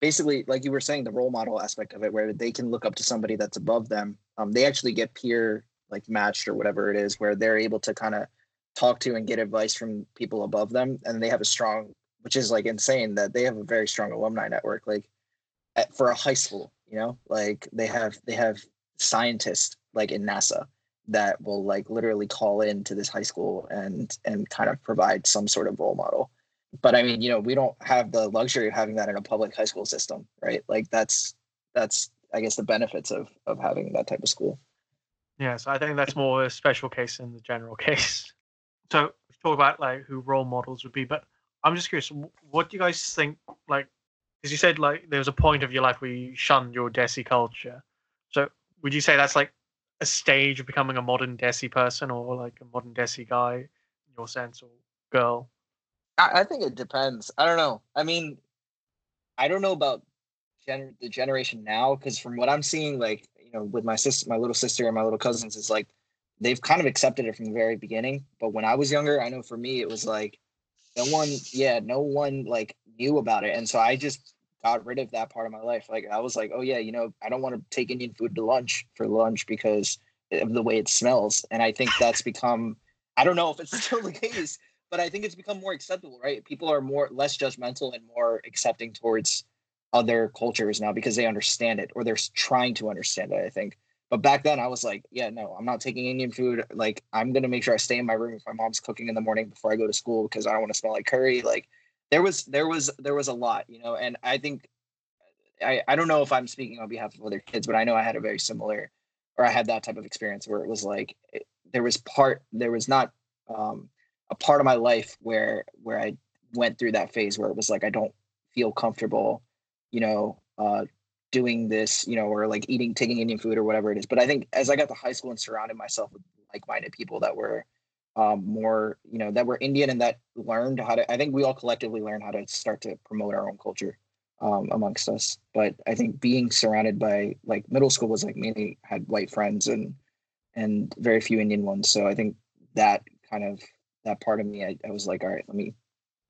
basically, like you were saying, the role model aspect of it, where they can look up to somebody that's above them. Um, they actually get peer like matched or whatever it is, where they're able to kind of talk to and get advice from people above them and they have a strong which is like insane that they have a very strong alumni network like at, for a high school you know like they have they have scientists like in nasa that will like literally call in to this high school and and kind of provide some sort of role model but i mean you know we don't have the luxury of having that in a public high school system right like that's that's i guess the benefits of of having that type of school Yeah, so I think that's more a special case than the general case. So talk about like who role models would be, but I'm just curious, what do you guys think? Like, because you said like there was a point of your life where you shunned your Desi culture. So would you say that's like a stage of becoming a modern Desi person, or like a modern Desi guy, in your sense, or girl? I, I think it depends. I don't know. I mean, I don't know about gener- the generation now because from what I'm seeing, like you know, with my sister, my little sister, and my little cousins, is like they've kind of accepted it from the very beginning. But when I was younger, I know for me it was like no one, yeah, no one like knew about it, and so I just got rid of that part of my life. Like I was like, oh yeah, you know, I don't want to take Indian food to lunch for lunch because of the way it smells, and I think that's become. I don't know if it's still the case, but I think it's become more acceptable, right? People are more less judgmental and more accepting towards other cultures now because they understand it or they're trying to understand it. I think. But back then, I was like, yeah, no, I'm not taking Indian food. Like, I'm gonna make sure I stay in my room if my mom's cooking in the morning before I go to school because I don't want to smell like curry. Like, there was, there was, there was a lot, you know. And I think, I, I don't know if I'm speaking on behalf of other kids, but I know I had a very similar, or I had that type of experience where it was like, it, there was part, there was not um, a part of my life where where I went through that phase where it was like I don't feel comfortable, you know, uh, doing this, you know, or like eating, taking Indian food or whatever it is. But I think as I got to high school and surrounded myself with like-minded people that were um, more, you know, that were Indian and that learned how to. I think we all collectively learned how to start to promote our own culture um, amongst us. But I think being surrounded by like middle school was like mainly had white friends and and very few Indian ones. So I think that kind of that part of me, I, I was like, all right, let me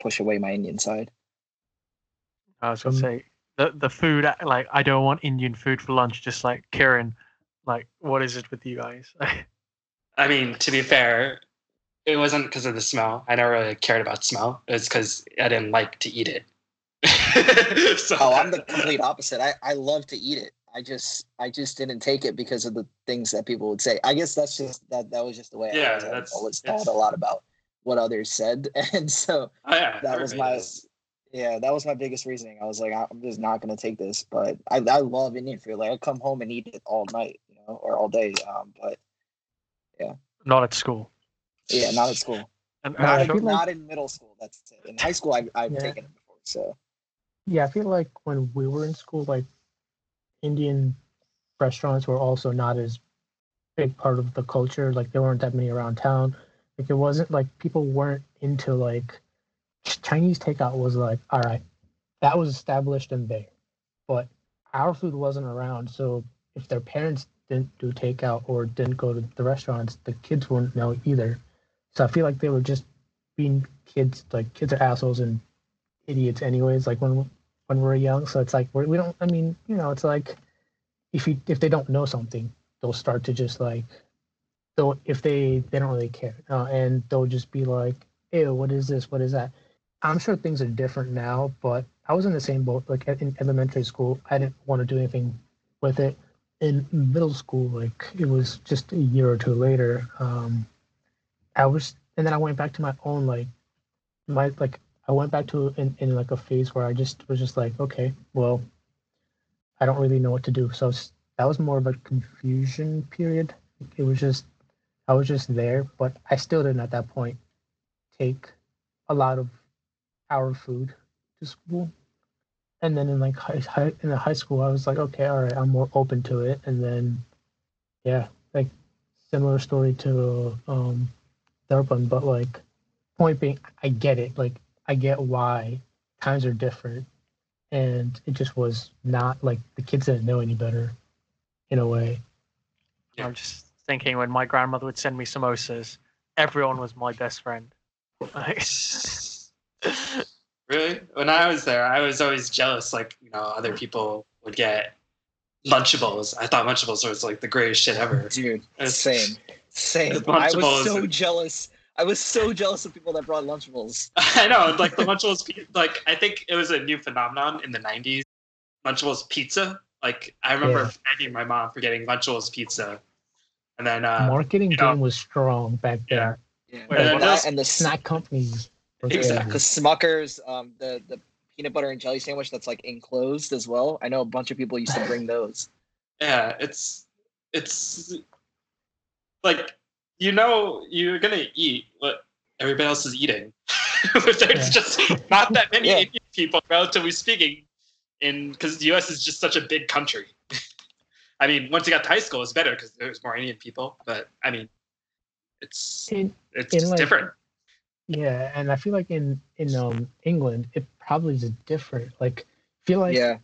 push away my Indian side. I was gonna Um, say the the food like I don't want Indian food for lunch. Just like Kiran, like what is it with you guys? I mean, to be fair, it wasn't because of the smell. I never really cared about smell. It was because I didn't like to eat it. so Oh, I'm the complete opposite. I, I love to eat it. I just I just didn't take it because of the things that people would say. I guess that's just that that was just the way Yeah, I was. I that's- always it's- thought a lot about what others said, and so Oh, yeah, that was my- does. yeah, that was my biggest reasoning. I was like, I'm just not gonna take this. But I I love Indian food. Like I come home and eat it all night, you know, or all day. Um, but yeah, Not at school. yeah, not at school. And, Not, I in, feel like- not in middle school. That's it. In high school, I, I've Yeah. taken it before. So Yeah, I feel like when we were in school, like Indian restaurants were also not as big part of the culture. Like there weren't that many around town. Like it wasn't like people weren't into like Chinese takeout was like, all right, that was established and there. But our food wasn't around. So if their parents didn't do takeout or didn't go to the restaurants, the kids wouldn't know either. So I feel like they were just being kids, like kids are assholes and idiots anyways like when when we're young so it's like we're, we don't i mean you know it's like if you if they don't know something they'll start to just like they'll if they they don't really care uh, and they'll just be like ew what is this what is that i'm sure things are different now but i was in the same boat like in elementary school i didn't want to do anything with it in middle school like it was just a year or two later um i was and then i went back to my own like my like I went back to in, in like a phase where I just was just like, okay, well, I don't really know what to do. So that was more of a confusion period. It was just, I was just there, but I still didn't at that point take a lot of our food to school. And then in like high, high in the high school, I was like, okay, all right, I'm more open to it. And then, yeah, like similar story to um, Darpan, but like point being, I get it. Like I get why times are different, and it just was not like the kids didn't know any better, in a way. Yeah. I'm just thinking when my grandmother would send me samosas, everyone was my best friend. Like, Really? When I was there, I was always jealous. Like, you know, other people would get Lunchables. I thought Lunchables was like the greatest shit ever. dude, It's- same, same. I was Lunchables. so jealous. I was so jealous of people that brought Lunchables. I know, like the Lunchables. Like, I think it was a new phenomenon in the '90s. Lunchables pizza. Like, I remember Yeah. thanking my mom for getting Lunchables pizza, and then uh, Marketing you know- game was strong back then. Yeah. Yeah, Wait, and, what that- and the Snack companies. were Exactly. the. Smuckers, um, the the peanut butter and jelly sandwich that's like enclosed as well. I know a bunch of people used to bring those. yeah, it's it's like you know you're gonna eat what everybody else is eating. There's Yeah. just not that many Yeah. Indian people, relatively speaking, in because the U.S. is just such a big country. I mean, once you got to high school, it's better because there's more Indian people. But I mean, it's In, it's in, just like, different. yeah, and I feel like in in um England it probably is different. Like, I feel like yeah,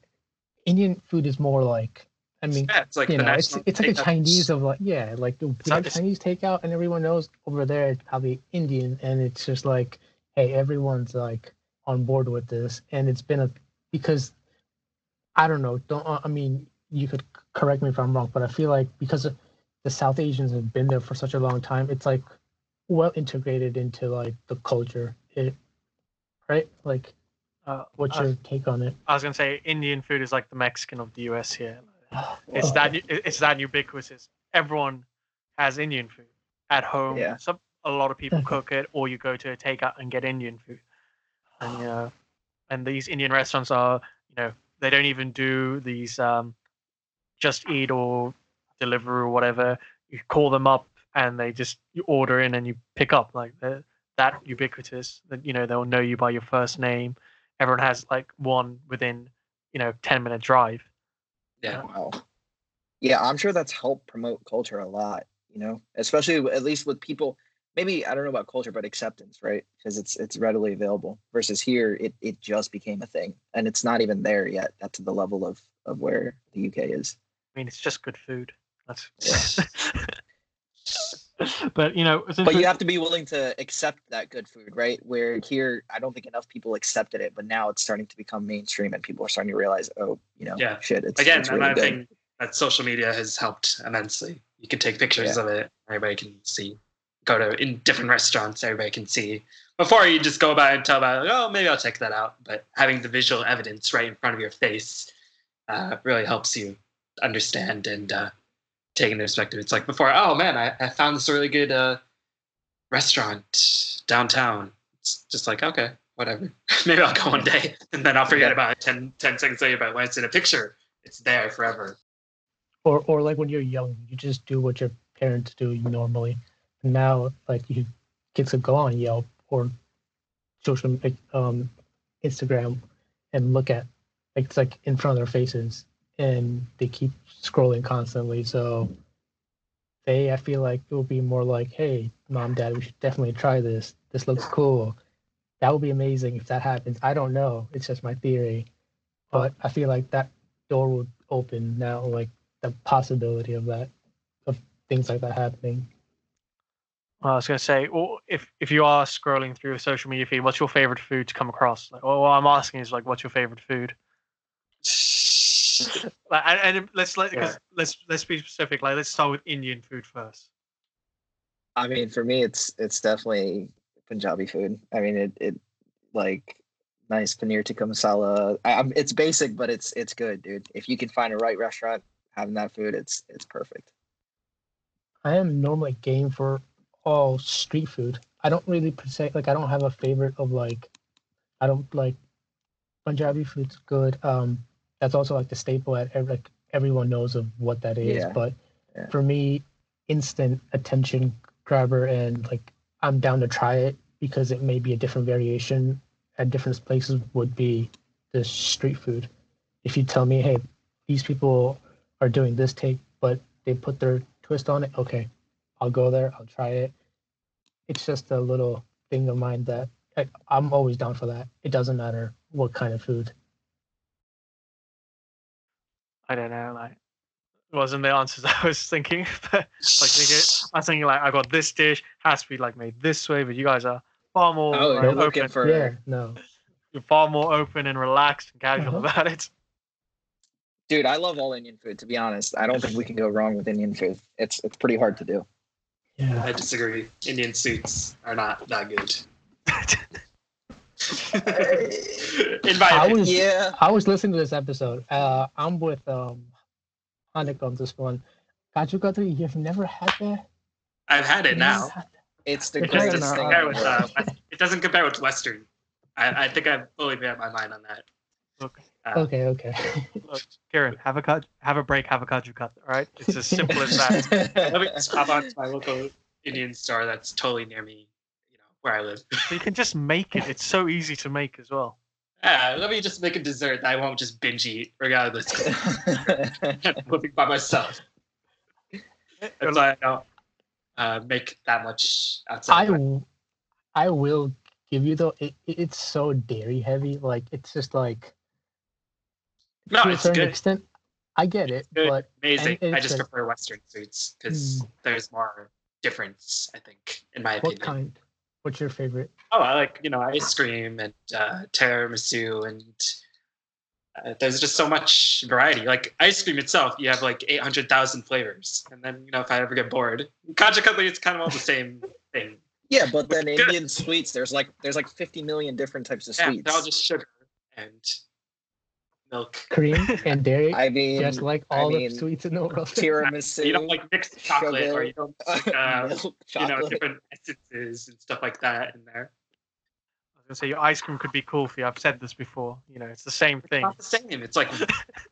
Indian food is more like. I mean, Yeah, it's like you the know, it's it's like a. Chinese of like yeah, like we have Chinese takeout, and everyone knows over there it's probably Indian, and it's just like, hey, everyone's like on board with this, and it's been a because I don't know, don't I mean you could correct me if I'm wrong, but I feel like because the South Asians have been there for such a long time, it's like well integrated into like the culture, it right? Like, uh, what's I, your take on it? I was gonna say Indian food is like the Mexican of the US here. It's that it's that ubiquitous. Everyone has Indian food at home. Yeah. Some a lot of people cook it, or you go to a takeout and get Indian food. And you know, and these Indian restaurants are you know they don't even do these um, just eat or deliver or whatever. You call them up and they just you order in and you pick up like they're that ubiquitous that you know they'll know you by your first name. Everyone has like one within you know ten minute drive. Yeah. wow. Yeah, I'm sure that's helped promote culture a lot. You know, especially at least with people. Maybe I don't know about culture, but acceptance, right? Because it's it's readily available. Versus here, it it just became a thing, and it's not even there yet. At to the level of of where the UK is. I mean, it's just good food. That's but you know, it's But you have to be willing to accept that good food, right? Where here, I don't think enough people accepted it, but now it's starting to become mainstream, and people are starting to realize, oh, you know, Yeah. shit, it's Again, it's really another good. thing that social media has helped immensely. You can take pictures Yeah. of it, everybody can see. Go to in different restaurants, everybody can see. Before you just go by and tell about, like, oh, maybe I'll check that out. But having the visual evidence right in front of your face uh, really helps you understand and uh, take into perspective. It's like before, oh man, I, I found this really good uh, restaurant downtown. It's just like, okay, whatever. maybe I'll go one day and then I'll forget Yeah. about it 10, 10 seconds later. But when it's in a picture, it's there forever. or or like when you're young, you just do what your parents do normally. And now, like you kids could go on Yelp or social um, Instagram and look at like it's like in front of their faces, and they keep scrolling constantly. So they, I feel like it will be more like, hey, mom, dad, we should definitely try this. This looks cool. That would be amazing if that happens. I don't know. It's just my theory, but I feel like that door would open now. Like the possibility of that of things like that happening. I was gonna say, or if if you are scrolling through a social media feed, what's your favorite food to come across? Like, well, what I'm asking is like, what's your favorite food? Like, and, and let's let Yeah. 'cause let's let's be specific. Like, let's start with Indian food first. I mean, for me, it's it's definitely Punjabi food. I mean, it it like nice paneer tikka masala. I, I'm, it's basic, but it's it's good, dude. If you can find a right restaurant having that food, it's it's perfect. I am normally game for all street food. I don't really per se like I don't have a favorite of like I don't like Punjabi food's good. Um that's also like the staple at every, like everyone knows of what that is. Yeah, But yeah. for me, instant attention grabber and like I'm down to try it because it may be a different variation at different places would be the street food. If you tell me, hey, these people are doing this take, but they put their twist on it, okay, I'll go there, I'll try it. It's just a little thing of mine that I'm always down for that. It doesn't matter what kind of food. I don't know. Like, it wasn't the answers I was thinking. But like, thinking, I was thinking like, I got this dish has to be like made this way, but you guys are far more Oh, like, you're looking open. for Yeah, no. You're far more open and relaxed and casual Uh-huh. about it. dude. I love all Indian food. To be honest, I don't think we can go wrong with Indian food. It's it's pretty hard to do. Yeah. I disagree. Indian suits are not that good. In my I opinion. was Yeah, I was listening to this episode. Uh, I'm with um, Hanik on this one. Kaju Katli, you've never had that? I've had it You've now. had that? it's the It It doesn't greatest doesn't thing. compare with, the uh, it doesn't compare with Western. I, I think I've fully made up my mind on that. Look, Uh, Okay, okay. look, Kiran, have a cut, have a break, have a kaju cut. All right, it's as simple as that. Let me just hop on to my local Indian store that's totally near me, you know, where I live. You can just make it. It's so easy to make as well. Yeah, let me just make a dessert that I won't just binge eat, regardless. 'cause I'm living by myself. That's why I don't uh, make that much I, outside. w- I will give you though. It, it- it's so dairy heavy. Like it's just like No, to a it's certain good. extent. I get it, Good. but Amazing. and I just a- prefer Western foods because there's more difference, I think, in my what opinion. kind? What's your favorite? Oh, I like you know ice cream and uh, tiramisu, and uh, there's just so much variety. Like ice cream itself, you have like eight hundred thousand flavors, and then you know if I ever get bored, kaju katli, it's kind of all the same thing. yeah, but then Indian sweets, there's like there's like 50 million different types of Yeah, sweets. they're all just sugar and milk. Cream and dairy, I mean, just like I all mean, the sweets in the world. tiramisu. You don't like mixed chocolate, or you don't like uh, milk you know different essences and stuff like that in there. I was gonna say your ice cream could be cool for you. I've said this before. You know, it's the same It's thing. not the same. It's like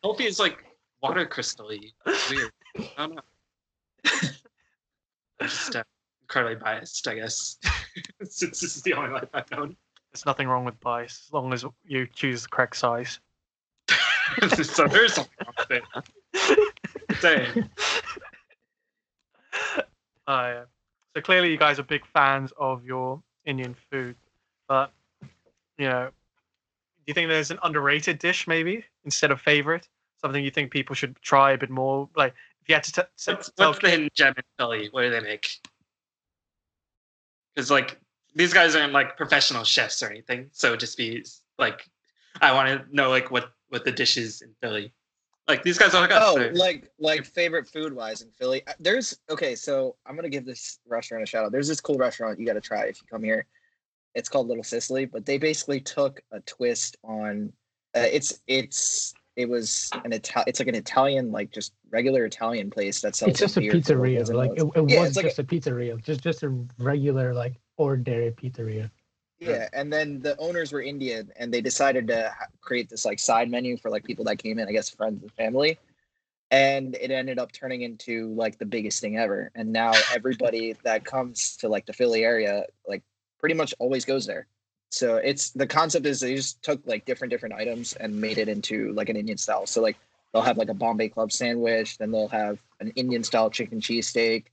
kulfi is like water crystally. It's weird. I don't know. I'm just uh, incredibly biased, I guess, since this is the only life I've known. There's nothing wrong with bias as long as you choose the correct size. so there's something wrong with it. Uh, yeah. So clearly, you guys are big fans of your Indian food, but you know, do you think there's an underrated dish maybe instead of favorite? Something you think people should try a bit more? Like if you had to t- s- What's, tell, what's the hidden gem in Philly? What do they make? because like these guys aren't like professional chefs or anything. So just be like I want to know like what what the dishes in Philly. Like these guys are like. Oh, They're- like like favorite food wise in Philly. Uh, There's okay, so I'm gonna give this restaurant a shout out. There's this cool restaurant you got to try if you come here. It's called Little Sicily, but they basically took a twist on. Uh, it's it's it was an Ital. It's like an Italian, like just regular Italian place that sells. It's just a pizzeria. Like it, it Yeah, was it's like just a pizzeria, just just a regular like ordinary pizzeria. Yeah, and then the owners were Indian, and they decided to create this like side menu for like people that came in, I guess friends and family, and it ended up turning into like the biggest thing ever. And now everybody that comes to like the Philly area, like pretty much always goes there. So it's the concept is they just took like different different items and made it into like an Indian style. So like they'll have like a Bombay Club sandwich, then they'll have an Indian style chicken cheesesteak.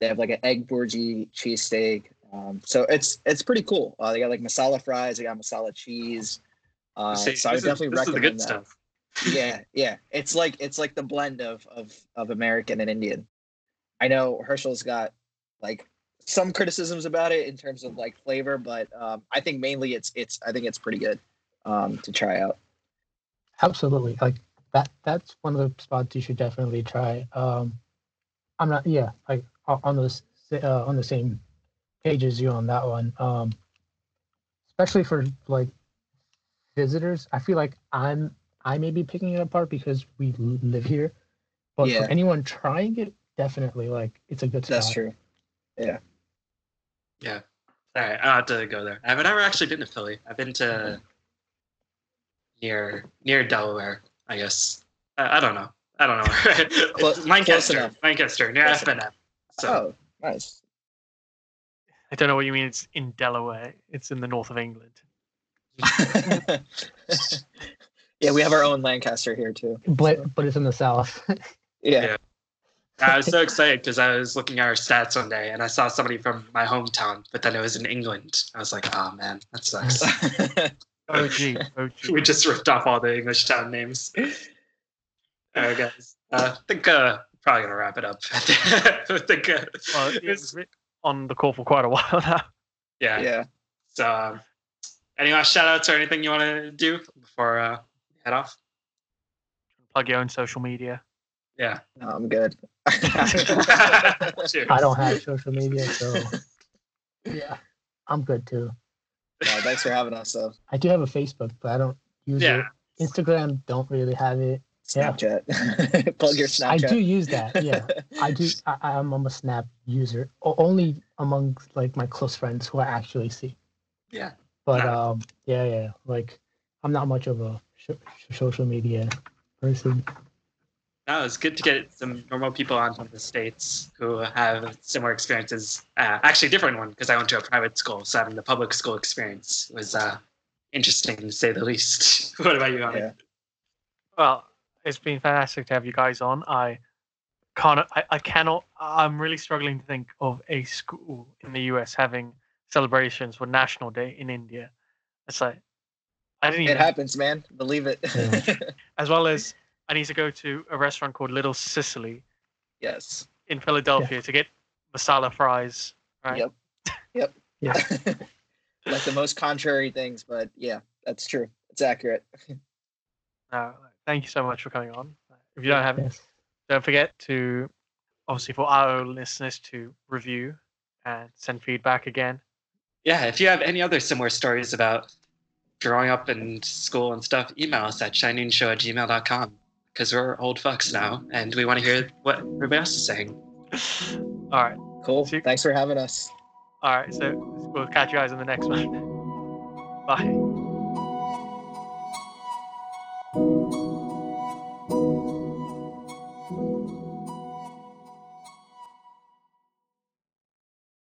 They have like an egg bhurji cheesesteak. Um, so it's it's pretty cool. Uh, they got like masala fries. They got masala cheese. Uh, See, so I would this is- definitely is the recommend good that. stuff. Yeah, yeah. It's like it's like the blend of of of American and Indian. I know Harshil's got like some criticisms about it in terms of like flavor, but um, I think mainly it's it's I think it's pretty good um, to try out. Absolutely, like that. That's one of the spots you should definitely try. Um, I'm not, yeah, like o- on those uh, on the same page as you on that one. Um, especially for like visitors, I feel like I'm I may be picking it apart because we live here, but Yeah. for anyone trying it, definitely like it's a good spot. That's true. Yeah. Yeah. All right, I'll have to go there. I've never actually been to Philly. I've been to near near Delaware, I guess. I, I don't know. I don't know. Clo- It's close Lancaster, enough. Lancaster, near Close FNF. So Oh, nice. I don't know what you mean. It's in Delaware. It's in the north of England. yeah, we have our own Lancaster here too. But but it's in the south. Yeah. Yeah. I was so excited because I was looking at our stats one day and I saw somebody from my hometown, but then it was in England. I was like, oh man, that sucks. Oh gee. we just ripped off all the English town names. All right, guys. Uh, I think uh, probably gonna wrap it up. I think, uh, Well, it was- been on the call for quite a while now. yeah. yeah. So, um, any last shout outs or anything you want to do before uh, head off? Plug your own social media. Yeah. No, I'm good. I don't have social media, so yeah, I'm good too. No, thanks for having us though. I do have a Facebook, but I don't use Yeah. it. Instagram, don't really have it. Yeah. Snapchat. Plug your Snapchat. I do use that. Yeah, I do. I, I'm, I'm a Snap user, o- only among like my close friends who I actually see. Yeah. But Nice. um, yeah, yeah. Like, I'm not much of a sh- sh- social media person. No, it's good to get some normal people on from the states who have similar experiences. Uh, actually, different one because I went to a private school, so having the public school experience was uh, interesting to say the least. what about you, Ani? Yeah. Well, it's been fantastic to have you guys on. I can't. I, I cannot. I'm really struggling to think of a school in the US having celebrations for National Day in India. It's like I didn't It even. happens, man. Believe it. As well as I need to go to a restaurant called Little Sicily yes. in Philadelphia to get masala fries. Right. Yep. Yep. Yeah. like the most contrary things, but yeah, that's true. It's accurate. No, thank you so much for coming on. If you don't have, Yes. don't forget to obviously for our listeners to review and send feedback again. Yeah, if you have any other similar stories about growing up in school and stuff, email us at chainoonshow at gmail.com because we're old fucks now and we want to hear what everybody else is saying. All right. Cool. See- Thanks for having us. All right. So we'll catch you guys in the next one. Bye.